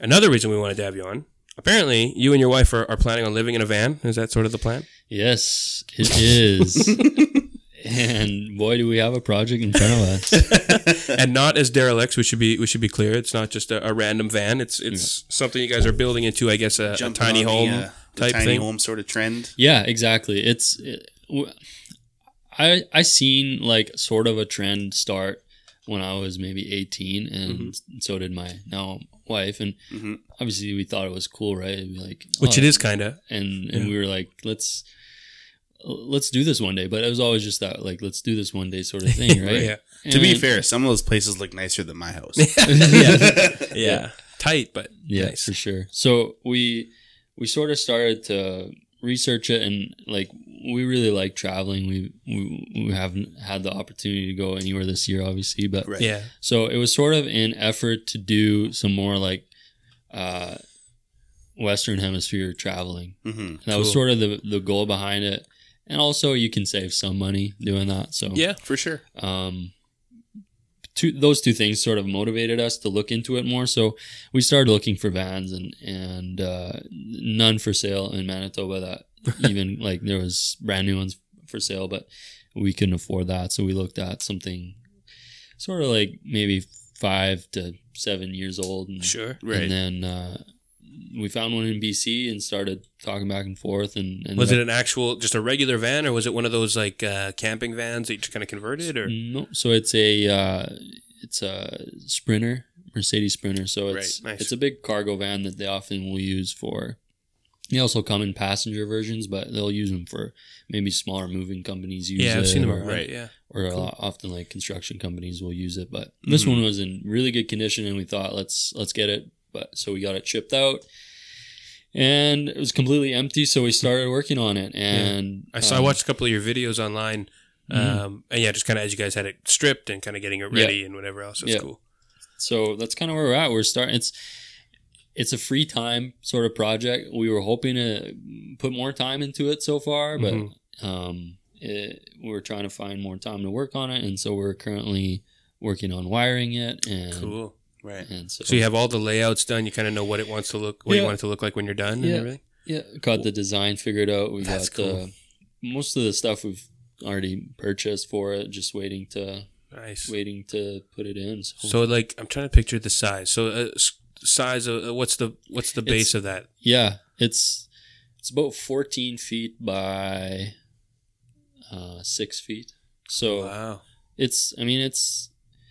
S4: another reason we wanted to have you on. Apparently, you and your wife are, are planning on living in a van. Is that sort of the plan?
S3: Yes, it is. <laughs> and boy, do we have a project in front of us. <laughs>
S4: and not as derelicts. We should be we should be clear. It's not just a, a random van. It's it's something you guys are building into. I guess a, a tiny
S1: on the,
S4: home
S1: uh, the
S4: type
S1: tiny
S4: thing.
S1: home sort of trend.
S3: Yeah, exactly. It's it, w- I I seen like sort of a trend start when I was maybe 18 and so did my now wife and
S1: Mhm.
S3: obviously we thought it was cool, right? It'd be like
S4: Which
S3: oh,
S4: it is kind of.
S3: and and
S4: Yeah.
S3: we were like let's let's do this one day, but it was always just that like let's do this one day sort of thing, <laughs> right?
S4: Yeah.
S1: To be fair, some of those places look nicer than my house. <laughs> <laughs>
S4: yeah. yeah, tight but
S3: yeah
S4: nice.
S3: for sure so we we sort of started to research it and like we really like traveling we we, we haven't had the opportunity to go anywhere this year obviously but
S1: Right.
S4: Yeah,
S3: so it was sort of an effort to do some more like uh western hemisphere traveling
S1: hmm
S3: that was sort of the the goal behind it and also you can save some money doing that so
S4: yeah.
S1: For sure.
S3: um, two, those two things sort of motivated us to look into it more. So we started looking for vans and and uh, none for sale in Manitoba. That <laughs> even like there was brand new ones for sale, but we couldn't afford that. So we looked at something sort of like maybe five to seven years old, and,
S4: Sure.
S1: Right.
S3: and then. Uh, we found one in BC and started talking back and forth. And, and
S4: Was it an actual, just a regular van, or was it one of those like uh, camping vans that you just kind of converted? Or
S3: No, so it's a uh, it's a Sprinter, Mercedes Sprinter. So it's
S4: Right, nice.
S3: it's a big cargo van that they often will use for. They also come in passenger versions, but they'll use them for maybe smaller moving companies use
S4: yeah, I've seen them
S3: or,
S1: right.
S4: Yeah,
S3: or a lot, often like construction companies will use it. But this one was in really good condition, and we thought let's let's get it. But so we got it shipped out, and it was completely empty. So we started working on it, and
S4: I saw. I
S3: um,
S4: watched a couple of your videos online. Um, and yeah, just kind of as you guys had it stripped and kind of getting it
S3: Yeah.
S4: ready and whatever else. That's
S3: Yeah.
S4: cool.
S3: so that's kind of where we're at. We're starting. It's it's a free time sort of project. We were hoping to put more time into it so far, but
S4: Mhm.
S3: um, it, we're trying to find more time to work on it, and so we're currently working on wiring it. And
S4: Cool.
S1: Right.
S3: and so,
S4: So you have all the layouts done. You kind of know what it wants to look, what you want it to look like when you're done, and
S3: Yeah.
S4: everything.
S3: yeah got the design figured out. We
S4: That's
S3: got
S4: cool.
S3: the most of the stuff we've already purchased for it. Just waiting to
S4: Nice.
S3: waiting to put it in. So,
S4: So like, I'm trying to picture the size. So uh, size of uh, what's the what's the base
S3: It's-
S4: of that?
S3: Yeah, it's it's about 14 feet by uh, six feet. So
S4: Wow.
S3: it's I mean it's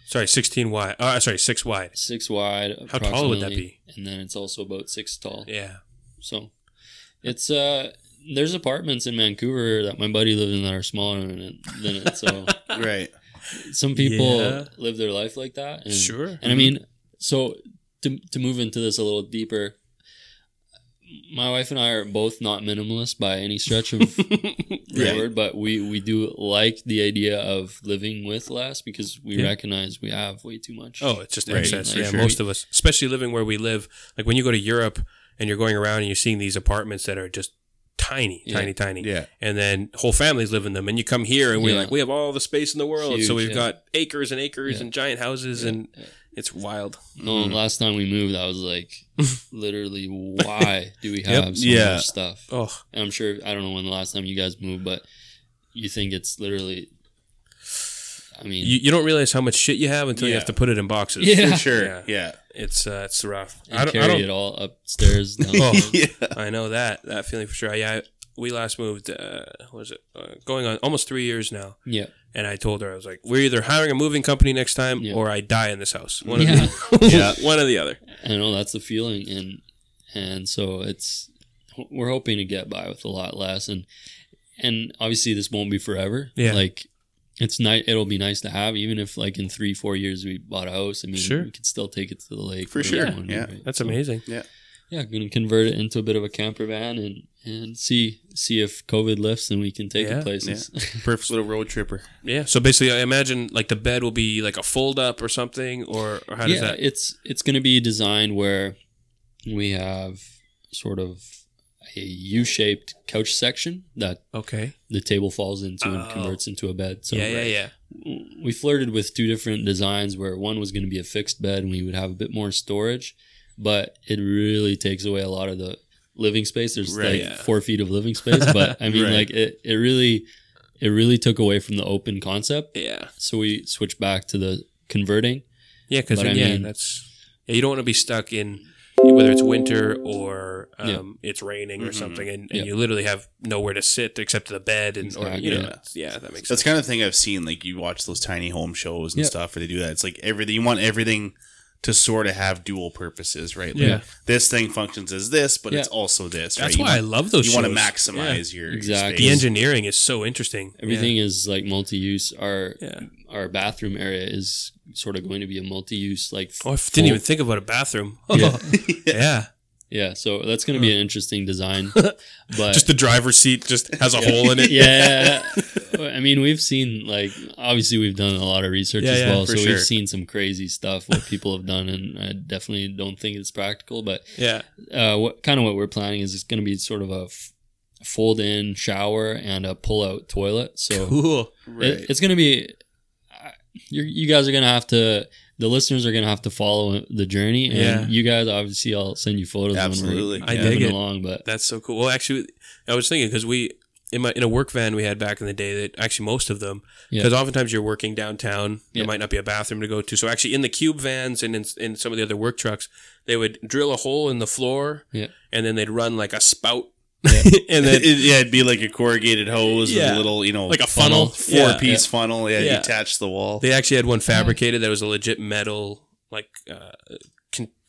S4: Sorry, 16 wide. Uh, sorry, six wide.
S3: six wide.
S4: How tall would that
S3: be? And then it's also about six tall.
S4: Yeah.
S3: So it's uh there's apartments in Vancouver that my buddy lived in that are smaller than it. Than it so <laughs>
S1: Right.
S3: some people
S4: Yeah.
S3: live their life like that. And,
S4: Sure.
S3: And I mean, so to to move into this a little deeper, my wife and I are both not minimalist by any stretch of <laughs> the
S1: Right.
S3: word, but we we do like the idea of living with less because we
S4: Yeah.
S3: recognize we have way too much.
S4: Oh, it's just
S1: Right,
S4: excess.
S3: for
S4: Yeah,
S3: sure.
S4: most of us, especially living where we live. Like when you go to Europe and you're going around and you're seeing these apartments that are just tiny,
S3: Yeah.
S4: tiny, tiny.
S1: Yeah.
S4: And then whole families live in them. And you come here and we're
S3: Yeah.
S4: like, we have all the space in the world. so we've
S3: yeah.
S4: got acres and acres
S3: Yeah.
S4: and giant houses
S3: Yeah,
S4: and
S3: yeah.
S4: It's wild.
S3: No, last time we moved, I was like, <laughs> literally, why do we
S4: Yep.
S3: have so
S1: Yeah.
S3: much stuff?
S4: Oh,
S3: And I'm sure I don't know when the last time you guys moved, but you think it's literally. I mean,
S4: you, you don't realize how much shit you have until you have to put it in boxes.
S3: Yeah.
S1: For sure.
S4: Yeah.
S1: Yeah.
S4: It's uh, it's rough.
S3: and
S4: I don't,
S3: carry
S4: I don't
S3: it all upstairs. <laughs>
S4: Oh. <laughs>
S1: yeah.
S4: I know that that feeling for sure. Yeah, I, we last moved. Uh, what was it uh, going on almost three years now?
S3: yeah,
S4: And I told her I was like, "We're either hiring a moving company next time,
S3: Yeah.
S4: or I die in this house. <laughs> One
S3: Yeah.
S4: of the, <laughs>
S1: Yeah.
S4: one or the other."
S3: I know that's the feeling, and and so it's we're hoping to get by with a lot less, and and obviously this won't be forever.
S4: Yeah.
S3: like it's nice. It'll be nice to have, even if like in three, four years we bought a house. I mean,
S4: Sure.
S3: we could still take it to the lake
S1: For sure,
S3: we
S1: yeah.
S3: right?
S4: That's
S3: So,
S4: amazing.
S3: Yeah, going to convert it into a bit of a camper van and and see see if COVID lifts and we can take
S4: Yeah.
S3: it places. <laughs>
S1: Perfect little road tripper.
S4: Yeah. So basically, I imagine like the bed will be like a fold up or something, or, or how does
S3: yeah,
S4: that?
S3: it's it's going to be designed where we have sort of a U-shaped couch section that
S4: Okay.
S3: the table falls into and
S4: Oh.
S3: converts into a bed. So
S4: yeah, yeah, yeah.
S3: we flirted with two different designs where one was going to be a fixed bed and we would have a bit more storage, but it really takes away a lot of the living space. There's
S1: Right.
S3: like
S4: Yeah.
S3: four feet of living space, but I <laughs> mean,
S1: Right.
S3: like it, it really, it really took away from the open concept.
S4: Yeah.
S3: So we switched back to the converting.
S4: Yeah, because
S3: But I
S4: yeah,
S3: mean-
S4: that's yeah, you don't want to be stuck in whether it's winter or um,
S3: Yeah.
S4: it's raining or
S1: Mhm.
S4: something, and, and
S3: Yeah.
S4: you literally have nowhere to sit except the bed, and or you know,
S3: yeah.
S4: yeah, that makes
S1: That's
S4: sense.
S1: kind of thing I've seen. Like you watch those tiny home shows and
S3: Yeah.
S1: stuff where they do that. It's like everything you want everything to sort of have dual purposes, right? Like,
S4: Yeah.
S1: This thing functions as this, but it's also this.
S4: That's
S1: right? You
S4: why I love those.
S1: You want to
S4: shows.
S1: maximize your
S3: Exactly.
S4: The engineering is so interesting.
S3: Everything is like multi-use. Our
S4: Yeah.
S3: our bathroom area is sort of going to be a multi-use, like
S4: Oh, I didn't
S3: full-
S4: even think about a bathroom.
S3: Yeah. <laughs>
S4: yeah.
S3: Yeah, so that's going to be an interesting design, <laughs> but
S4: Just the driver's seat just has a hole in it.
S3: yeah, <laughs> I mean, we've seen like obviously we've done a lot of research
S4: Yeah,
S3: as well,
S1: for
S3: so
S1: sure.
S3: we've seen some crazy stuff what people have done, and I definitely don't think it's practical. But
S4: Yeah.
S3: uh, what kind of what we're planning is it's going to be sort of a f- fold-in shower and a pull-out toilet. So
S4: Cool.
S3: it, it's going to be. uh, You're, you guys are going to have to. The listeners are going to have to follow the journey, and
S4: Yeah.
S3: you guys obviously I'll send you photos
S1: Absolutely.
S3: when we're
S4: I
S3: moving
S4: dig it.
S3: along. But
S4: That's so cool. Well, actually, I was thinking because we in my in a work van we had back in the day that actually most of them
S3: Yeah.
S4: because oftentimes you're working downtown there
S3: Yeah.
S4: might not be a bathroom to go to so actually in the cube vans and in, in some of the other work trucks they would drill a hole in the floor
S3: Yeah.
S4: and then they'd run like a spout
S3: Yeah. <laughs>
S4: and then <laughs>
S1: It- yeah, it'd be like a corrugated hose with a little, you know,
S4: Like a funnel.
S1: four
S4: Yeah.
S1: piece funnel. Yeah,
S4: Yeah.
S1: you attach the wall.
S4: they actually had one fabricated that was a legit metal like uh, con-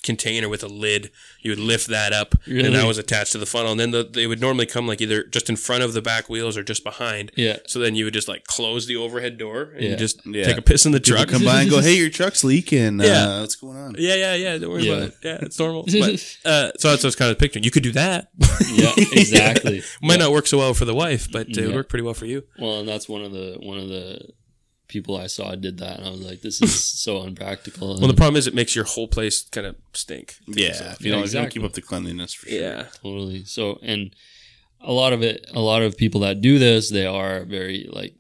S4: container with a lid you would lift that up
S3: Really?
S4: and that was attached to the funnel and then the, they would normally come like either just in front of the back wheels or just behind
S3: yeah,
S4: So then you would just like close the overhead door and
S3: Yeah.
S4: just
S1: Yeah.
S4: take a piss in the
S1: People
S4: truck.
S1: come by and go, "Hey, your truck's leaking.
S4: Yeah.
S1: Uh, what's going on?"
S4: Yeah, yeah, yeah. Don't worry
S3: Yeah.
S4: about it. Yeah, it's normal. <laughs> But, uh, so that's what I was kind of picturing. You could do that. <laughs>
S3: yeah, exactly. <laughs>
S4: Might
S3: Yeah.
S4: not work so well for the wife, but uh, it would work pretty well for you.
S3: Well, and that's one of the one of the people I saw did that, and I was like, "This is <laughs> so unpractical."
S4: Well, the problem is it makes your whole place kind of stink.
S1: Yeah, if you
S3: Yeah,
S1: don't, if you don't keep up the cleanliness for sure.
S4: Yeah.
S3: totally. So, and a lot of it, a lot of people that do this, they are very like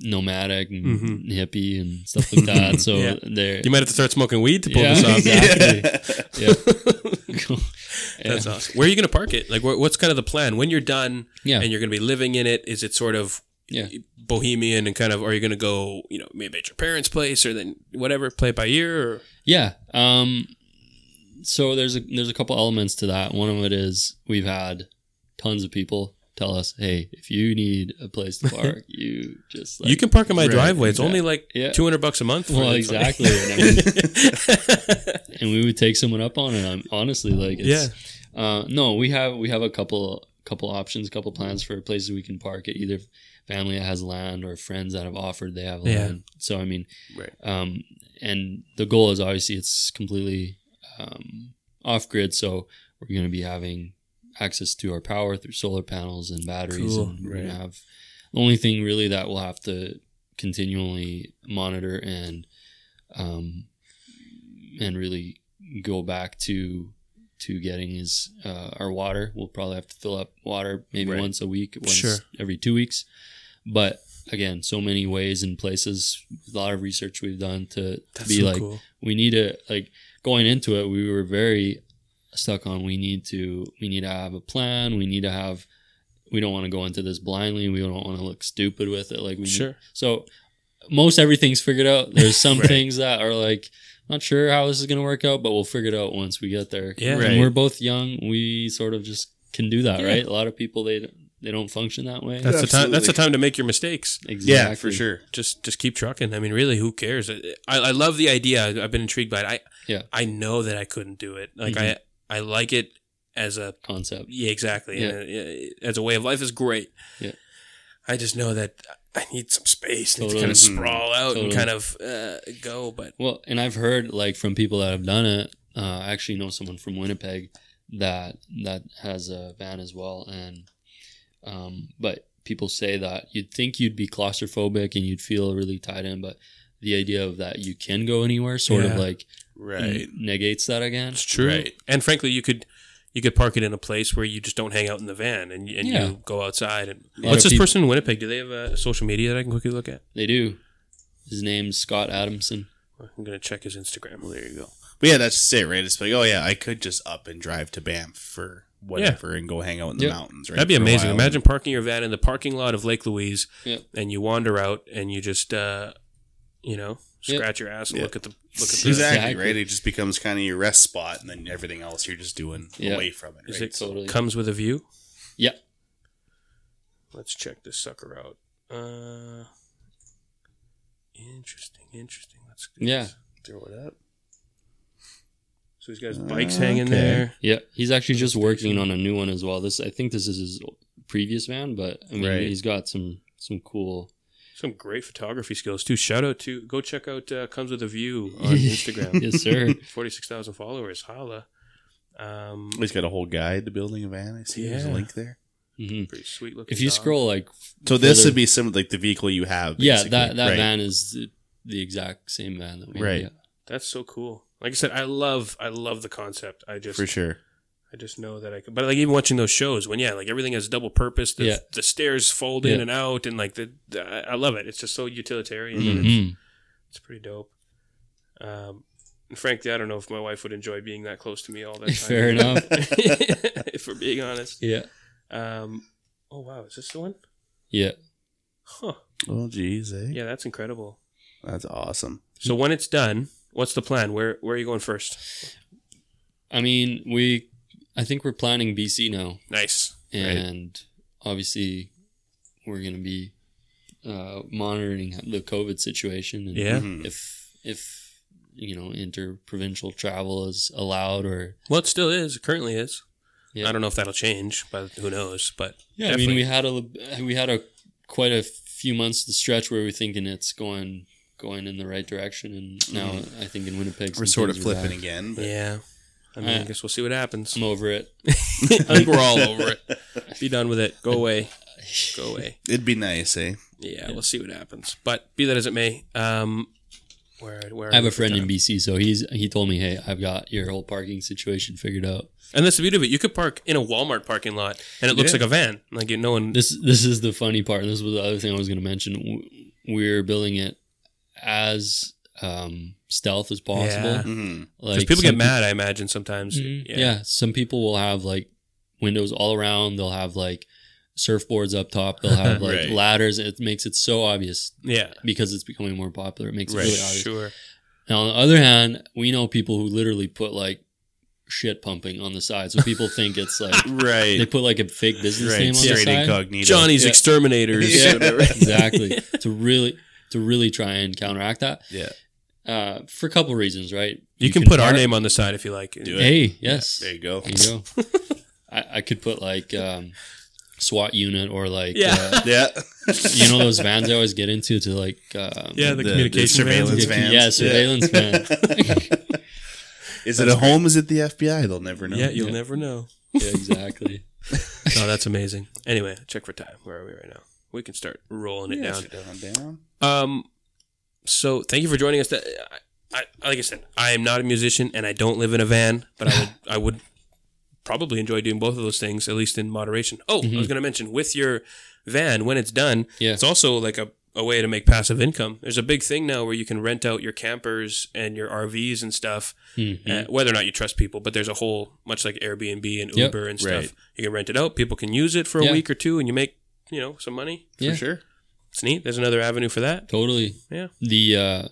S3: nomadic and
S4: Mhm.
S3: hippie and stuff like that. <laughs> So
S4: Yeah.
S3: they're
S4: You might have to start smoking weed to pull
S3: Yeah,
S4: this off. <laughs>
S3: exactly. yeah. Cool.
S4: That's awesome. Where are you going to park it? Like, what's kind of the plan when you're done
S3: Yeah.
S4: and you're going to be living in it? Is it sort of
S3: Yeah.
S4: Bohemian and kind of, are you going to go, you know, maybe at your parents' place or then whatever, play it by ear? Or
S3: Yeah. Um so there's a there's a couple elements to that. One of it is we've had tons of people tell us, "Hey, if you need a place to park, <laughs> you just like
S4: you can park in my driveway. It's only like
S3: Yeah.
S4: 200 bucks a month.
S3: Well, exactly. And, I mean, <laughs> and we would take someone up on it. I'm honestly like, it's, yeah. Uh, no, we have we have a couple couple options, couple plans for places we can park at. Either family that has land or friends that have offered they have
S4: Yeah.
S3: land. So I mean,
S4: Right.
S3: Um, and the goal is obviously it's completely um, off grid. So we're going to be having access to our power through solar panels and batteries,
S4: Cool.
S3: and we're going to have the only thing really that we'll have to continually monitor and um, and really go back to to getting is uh, our water. We'll probably have to fill up water maybe
S4: Right.
S3: once a week, once
S4: Sure.
S3: every two weeks. But again, so many ways and places. A lot of research we've done to, to be
S4: so
S3: like
S4: cool.
S3: we need to like going into it. We were very stuck on we need to we need to have a plan. We need to have. We don't want to go into this blindly. We don't want to look stupid with it. Like we
S4: Sure.
S3: so most everything's figured out. There's <laughs> some
S4: Right.
S3: things that are like not sure how this is going to work out, but we'll figure it out once we get there.
S4: Yeah.
S3: and we're both young. We sort of just can do that,
S4: Yeah.
S3: right? A lot of people they they don't function that way.
S4: That's the time. That's the time to make your mistakes.
S3: exactly.
S1: Yeah, for sure.
S4: Just just keep trucking. I mean, really, who cares? I, I love the idea. I've been intrigued by it. I
S3: Yeah.
S4: I know that I couldn't do it. Like
S3: Mhm.
S4: I I like it as a
S3: Concept.
S4: yeah exactly
S3: Yeah.
S4: And, uh, as a way of life is great.
S3: Yeah.
S4: I just know that I need some space. I need to kind of
S3: Mhm.
S4: sprawl out and kind of uh, go. But
S3: Well, and I've heard like from people that have done it. Uh, I actually know someone from Winnipeg that that has a van as well, and um, but people say that you'd think you'd be claustrophobic and you'd feel really tied in, but the idea of that you can go anywhere sort
S4: Yeah.
S3: of like
S1: Right.
S3: negates that again.
S4: it's true.
S1: Right.
S4: And frankly, you could you could park it in a place where you just don't hang out in the van and, and
S3: Yeah.
S4: you go outside. And
S3: lot
S4: what's this
S3: peop-
S4: person in Winnipeg? Do they have a social media that I can quickly look at?
S3: They do. His name's Scott Adamson.
S4: I'm gonna check his Instagram.
S1: Well, there you go. But yeah, that's just it, right? It's like, oh yeah, I could just up and drive to Banff for whatever and go hang out in the
S3: Yep.
S1: mountains, right?
S4: That'd be amazing.
S1: while.
S4: Imagine parking your van in the parking lot of Lake Louise,
S3: Yep.
S4: and you wander out and you just, uh, you know,
S3: Yep.
S4: scratch your ass and
S1: Yeah.
S4: look at the look at the. <laughs>
S1: Exactly,
S3: Exactly.
S1: right? It just becomes kind of your rest spot, and then everything else you're just doing
S3: Yeah.
S1: away from it.
S4: Is
S1: Right?
S4: it
S3: Totally.
S4: comes with a view?
S3: Yep.
S4: Let's check this sucker out. Uh, interesting, interesting. Let's
S3: Yeah.
S4: this. throw it up. So he's got his bikes
S1: Uh,
S4: hanging
S1: okay.
S4: there.
S3: Yeah, he's actually just working on a new one as well. This I think this is his previous van, but I mean
S1: Right.
S3: he's got some some cool.
S4: Some great photography skills too. Shout out to go check out uh, comes with a view on <laughs> Instagram.
S3: yes, sir. <laughs>
S4: Forty six thousand followers. Holla. Um,
S1: He's got a whole guide to building a van. I see there's a link there.
S3: hmm
S4: pretty sweet looking.
S3: If you
S4: dog.
S3: scroll like
S1: So this
S3: further-
S1: would be some like the vehicle you have.
S3: yeah, that that
S1: right?
S3: van is the, the exact same van that we
S1: Right.
S3: Have,
S4: That's so cool. Like I said, I love I love the concept. I just
S1: for sure.
S4: I just know that I could. But like even watching those shows when yeah, like everything has double purpose. The,
S3: Yeah.
S4: the stairs fold in
S3: Yeah.
S4: and out, and like the, the I I love it. It's just so utilitarian.
S3: yeah.
S4: and it's, it's pretty dope. Um, and frankly, I don't know if my wife would enjoy being that close to me all that <laughs> time.
S3: Fair enough. <laughs>
S4: if we're being honest.
S3: Yeah,
S4: Um, oh wow, is this the one?
S3: yeah.
S4: Huh.
S1: Oh, geez, eh?
S4: Yeah, that's incredible.
S1: That's awesome.
S4: So when it's done, what's the plan? Where where are you going first?
S3: I mean, we. I think we're planning BC now,
S4: Nice.
S3: and obviously, we're going to be uh, monitoring the COVID situation. And
S4: Yeah.
S1: Mhm.
S3: If if you know interprovincial travel is allowed, or
S4: Well, it still is. It currently is.
S3: Yeah.
S4: I don't know if that'll change, but who knows? But
S3: Yeah, I mean, we had a we had a quite a few months to stretch where we're thinking it's going going in the right direction, and now I think in Winnipeg
S1: Mm-hmm. We're sort of flipping
S3: back.
S1: again. But
S4: yeah. I mean, I guess we'll see what happens.
S3: I'm over it. <laughs>
S4: I think we're all over it. Be done with it. Go away. Go away.
S1: It'd be nice, eh?
S4: Yeah, we'll see what happens. But be that as it may, um, where where
S3: I have a friend in? BC, so he's he told me, "Hey, I've got your whole parking situation figured out."
S4: and that's the beauty of it. You could park in a Walmart parking lot, and it looks
S1: Yeah.
S4: like a van. Like you, no one.
S3: This this is the funny part. This was the other thing I was going to mention. W- We're building it as um, stealth as possible.
S4: Yeah.
S1: Mm-hmm.
S3: Like
S4: people get
S3: some
S4: mad, I imagine sometimes.
S3: Mhm.
S4: Yeah.
S3: Yeah. some people will have like windows all around. They'll have like surfboards up top. They'll have <laughs> like
S1: Right.
S3: ladders. It makes it so obvious
S4: Yeah.
S3: because it's becoming more popular. It makes it really obvious.
S4: Sure.
S3: Now, on the other hand, we know people who literally put like shit pumping on the side, so people think it's like <laughs>
S1: Right.
S3: they put like a fake business
S1: right.
S3: name on the side.
S1: incognito.
S4: Johnny's
S3: Yeah.
S4: exterminators.
S1: Yeah. <laughs>
S4: whatever.
S3: exactly to really to really try and counteract that
S1: Yeah.
S3: Uh, for a couple reasons, right?
S4: You, can, put our name on the side if you like.
S1: Do it.
S3: Hey, yes,
S1: There you go.
S3: There you go. <laughs> I, I could put like um, SWAT unit or like
S4: Yeah.
S3: uh, <laughs>
S1: Yeah.
S3: you know those vans I always get into to like um,
S4: Yeah, the, communication
S1: surveillance
S4: vans.
S1: vans.
S3: yeah surveillance van. <laughs>
S1: Is it a home? Is it the FBI? They'll never know.
S4: Yeah, you'll
S3: Yeah.
S4: never know.
S3: yeah, exactly.
S4: No, that's amazing. Anyway, check for time. Where are we right now? We can start rolling it
S1: Yeah,
S4: down.
S1: down, down.
S4: Um, so thank you for joining us. I, I, like I said, I am not a musician and I don't live in a van, but I would, <laughs> I would probably enjoy doing both of those things, at least in moderation. Oh, I was going to mention with your van when it's done,
S3: Yeah.
S4: it's also like a, a way to make passive income. There's a big thing now where you can rent out your campers and your RVs and stuff,
S3: Mhm.
S4: uh, whether or not you trust people. But there's a whole, much like Airbnb and
S3: Yep.
S4: Uber and stuff.
S1: Right.
S4: You can rent it out. People can use it for a
S3: Yeah.
S4: week or two, and you make you know some money.
S3: Yeah.
S1: For sure.
S4: It's neat. There's another avenue for that.
S3: Totally.
S4: Yeah.
S3: The uh,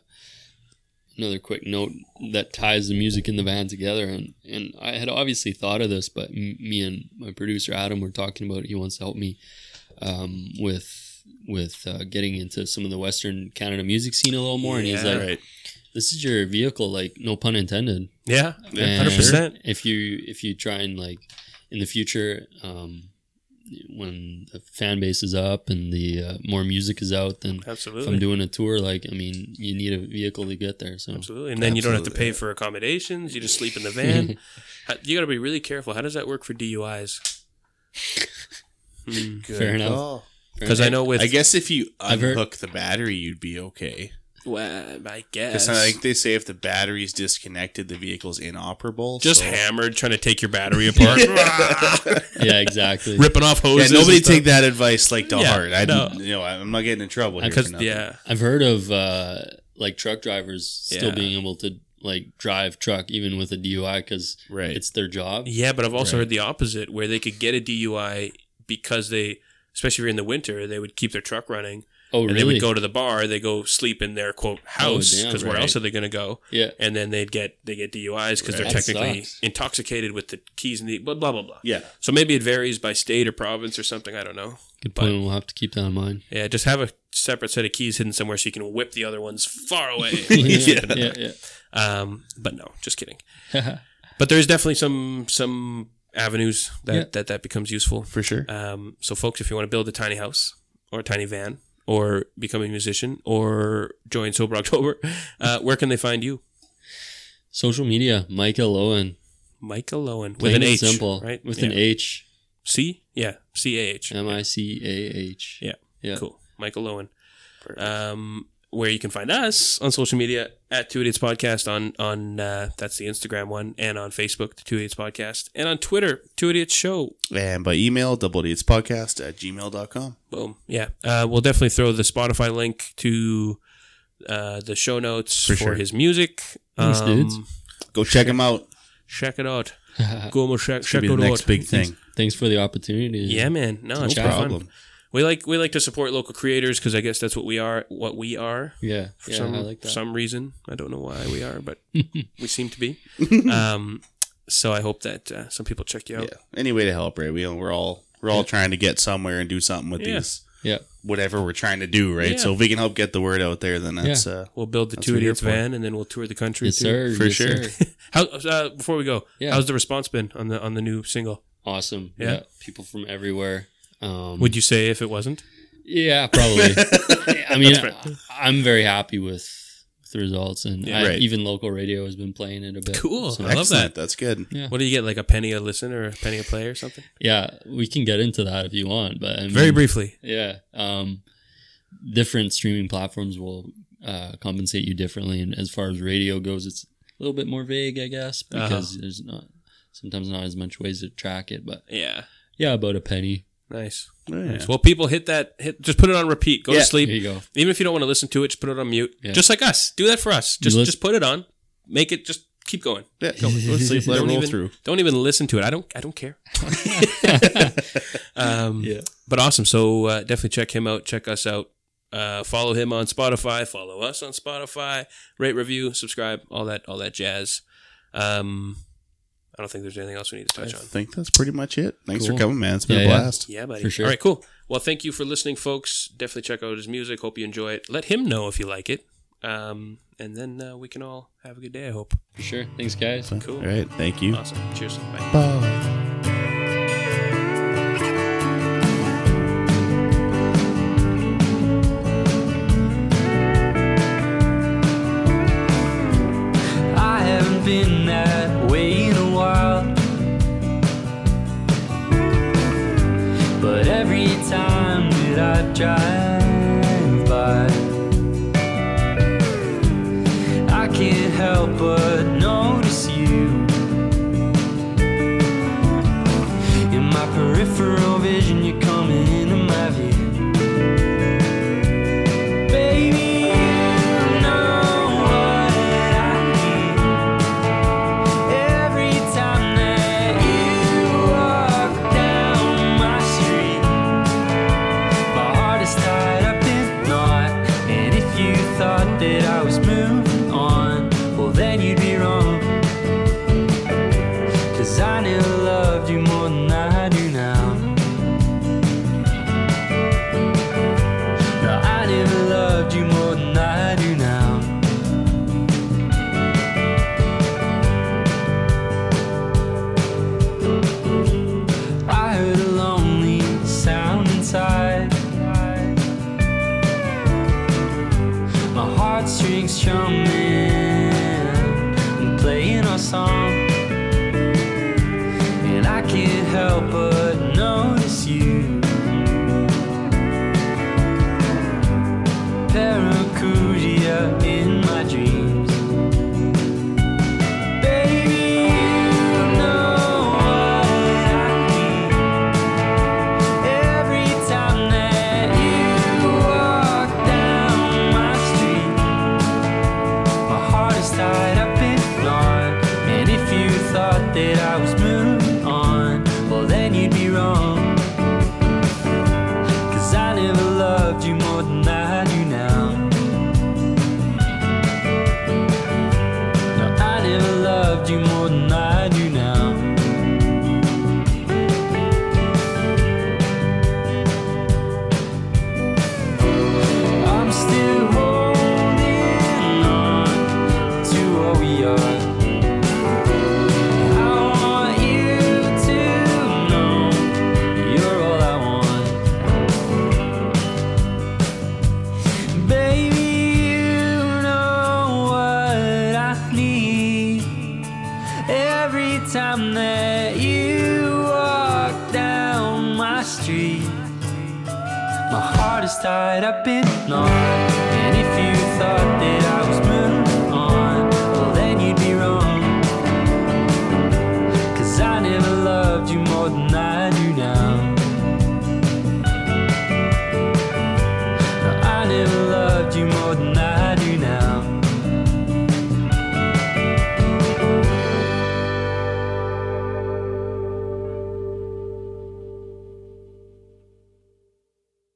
S3: another quick note that ties the music in the van together, and and I had obviously thought of this, but m- me and my producer Adam were talking about. It. He wants to help me um, with with uh, getting into some of the Western Canada music scene a little more, and he's like,
S1: Right.
S3: "This is your vehicle, like no pun intended."
S4: Yeah,
S1: Yeah,
S4: 100%.
S3: If you if you try and like in the future, um, when the fan base is up and the uh, more music is out, then if I'm doing a tour, like I mean, you need a vehicle to get there. So
S4: Absolutely. And then you don't have to pay for accommodations. You just sleep in the van. <laughs> You got to be really careful. How does that work for DUIs?
S3: fair enough.
S4: Because I know with
S1: I guess if you
S3: I've heard-
S1: unhook the battery, you'd be okay.
S4: Well, I guess
S1: I think they say if the battery's disconnected, the vehicle's inoperable.
S4: just
S1: so-
S4: hammered trying to take your battery apart, <laughs> <laughs>
S3: yeah, exactly.
S4: ripping off
S1: Yeah,
S4: hoses.
S1: nobody take that advice like to
S4: Yeah,
S1: heart. I,
S4: no.
S1: you know, I'm not getting in trouble
S4: because yeah,
S3: I've heard of uh, like truck drivers still
S4: Yeah.
S3: being able to like drive truck even with a DUI because
S1: Right.
S3: it's their job.
S4: yeah. But I've also
S1: Right.
S4: heard the opposite, where they could get a DUI because they, especially if you're in the winter, they would keep their truck running.
S3: Oh,
S4: and they would go to the bar. They go sleep in their quote house because where
S3: right.
S4: else are they going to go?
S3: yeah.
S4: And then they'd get they get DUIs because they're
S3: That
S4: technically
S3: sucks.
S4: intoxicated with the keys and the blah blah blah blah.
S1: yeah.
S4: So maybe it varies by state or province or something. I don't know.
S3: Good point. We'll have to keep that in mind.
S4: Yeah, just have a separate set of keys hidden somewhere so you can whip the other ones far away. <laughs>
S3: yeah, yeah, yeah.
S4: um, but no, just kidding. <laughs> But there's definitely some some avenues that
S3: Yeah.
S4: that, that becomes useful.
S1: For sure.
S4: Um, so, folks, if you want to build a tiny house or a tiny van or become a musician or join Sober October, <laughs> uh, where can they find you?
S3: Social media, Micah Lowen.
S4: Micah Lowen with
S3: Plain
S4: an H,
S3: simple.
S4: right?
S3: With
S4: Yeah.
S3: an H.
S4: C, yeah, C A H.
S3: M I C A H.
S4: Yeah.
S3: Yeah.
S4: Cool. Micah Lowen. Um, where you can find us on social media at Two Idiots Podcast on on uh, that's the Instagram one, and on Facebook, the Two Idiots Podcast, and on Twitter, Two Idiots Show.
S1: And by email, double idiots podcast at gmail.com.
S4: Boom. Yeah. Uh, we'll definitely throw the Spotify link to uh, the show notes for,
S1: For sure.
S4: his music.
S3: Thanks, dudes.
S1: Go check him out.
S4: Check it out. <laughs> Go check, check
S1: be
S4: it
S1: the next
S4: out.
S1: big thing.
S3: Thanks for the opportunity.
S4: Yeah, man. No,
S1: No
S4: it's
S1: problem.
S4: fun. We like we like to support local creators because I guess that's what we are. What we are.
S3: Yeah.
S4: for
S3: Yeah.
S4: some
S3: I like that.
S4: some reason. I don't know why we are, but <laughs> we seem to be. <laughs> Um, so I hope that uh, some people check you out.
S1: Yeah. Any way to help, right? We, we're all we're all trying to get somewhere and do something with
S4: Yeah.
S1: these
S3: yeah.
S1: whatever we're trying to do, right?
S4: Yeah.
S1: So if we can help get the word out there, then that's uh
S4: We'll build the two
S1: what you're
S4: idiots van, and then we'll tour the country.
S3: Yes,
S4: too.
S3: sir.
S1: For
S3: Yes,
S1: sure.
S3: sir. <laughs>
S4: How uh, before we go?
S3: Yeah.
S4: How's the response been on the on the new single?
S3: Awesome.
S4: Yeah.
S3: Yeah. People from everywhere. Um,
S4: Would you say if it wasn't?
S3: Yeah, probably. <laughs> I mean, I, am very happy with, with the results, and
S4: Yeah.
S3: I,
S1: Right.
S3: even local radio has been playing it a bit.
S4: Cool.
S3: So,
S4: I love that.
S1: That's good.
S3: Yeah.
S4: What do you get? Like a penny a listen or a penny a play or something?
S3: yeah, we can get into that if you want, but I mean,
S4: Very briefly.
S3: Yeah. Um, different streaming platforms will uh, compensate you differently, and as far as radio goes, it's a little bit more vague, I guess,
S4: Uh-huh.
S3: because there's not sometimes not as much ways to track it. But
S4: Yeah.
S3: yeah, about a penny.
S4: Nice.
S1: Yeah.
S4: Nice. Well, people hit that. Hit. Just put it on repeat. Go
S1: Yeah.
S4: to sleep.
S3: There you go.
S4: Even if you don't want to listen to it, just put it on mute.
S3: Yeah.
S4: Just like us. Do that for us. Just
S3: lis-
S4: just put it on. Make it. Just keep going.
S1: Yeah, go, go to sleep, <laughs> let it
S4: don't
S1: roll
S4: even,
S1: through.
S4: Don't even listen to it. I don't. I don't care. <laughs> um,
S3: Yeah.
S4: But awesome. So uh, definitely check him out. Check us out. Uh, follow him on Spotify. Follow us on Spotify. Rate, review, subscribe. All that. All that jazz. Um, I don't think there's anything else we need to
S1: I
S4: touch on.
S1: I think that's pretty much it. Thanks
S3: Cool.
S1: for coming, man. It's been
S3: Yeah,
S1: a
S3: yeah.
S1: blast.
S4: Yeah, buddy.
S3: For sure.
S4: All right, cool. Well, thank you for listening, folks. Definitely check out his music. Hope you enjoy it. Let him know if you like it. Um, and then uh, we can all have a good day, I hope.
S3: For sure. Thanks, guys.
S4: Cool.
S1: All right. Thank you.
S4: Awesome. Cheers. Bye.
S1: Bye.
S5: That
S3: song. And I can't help but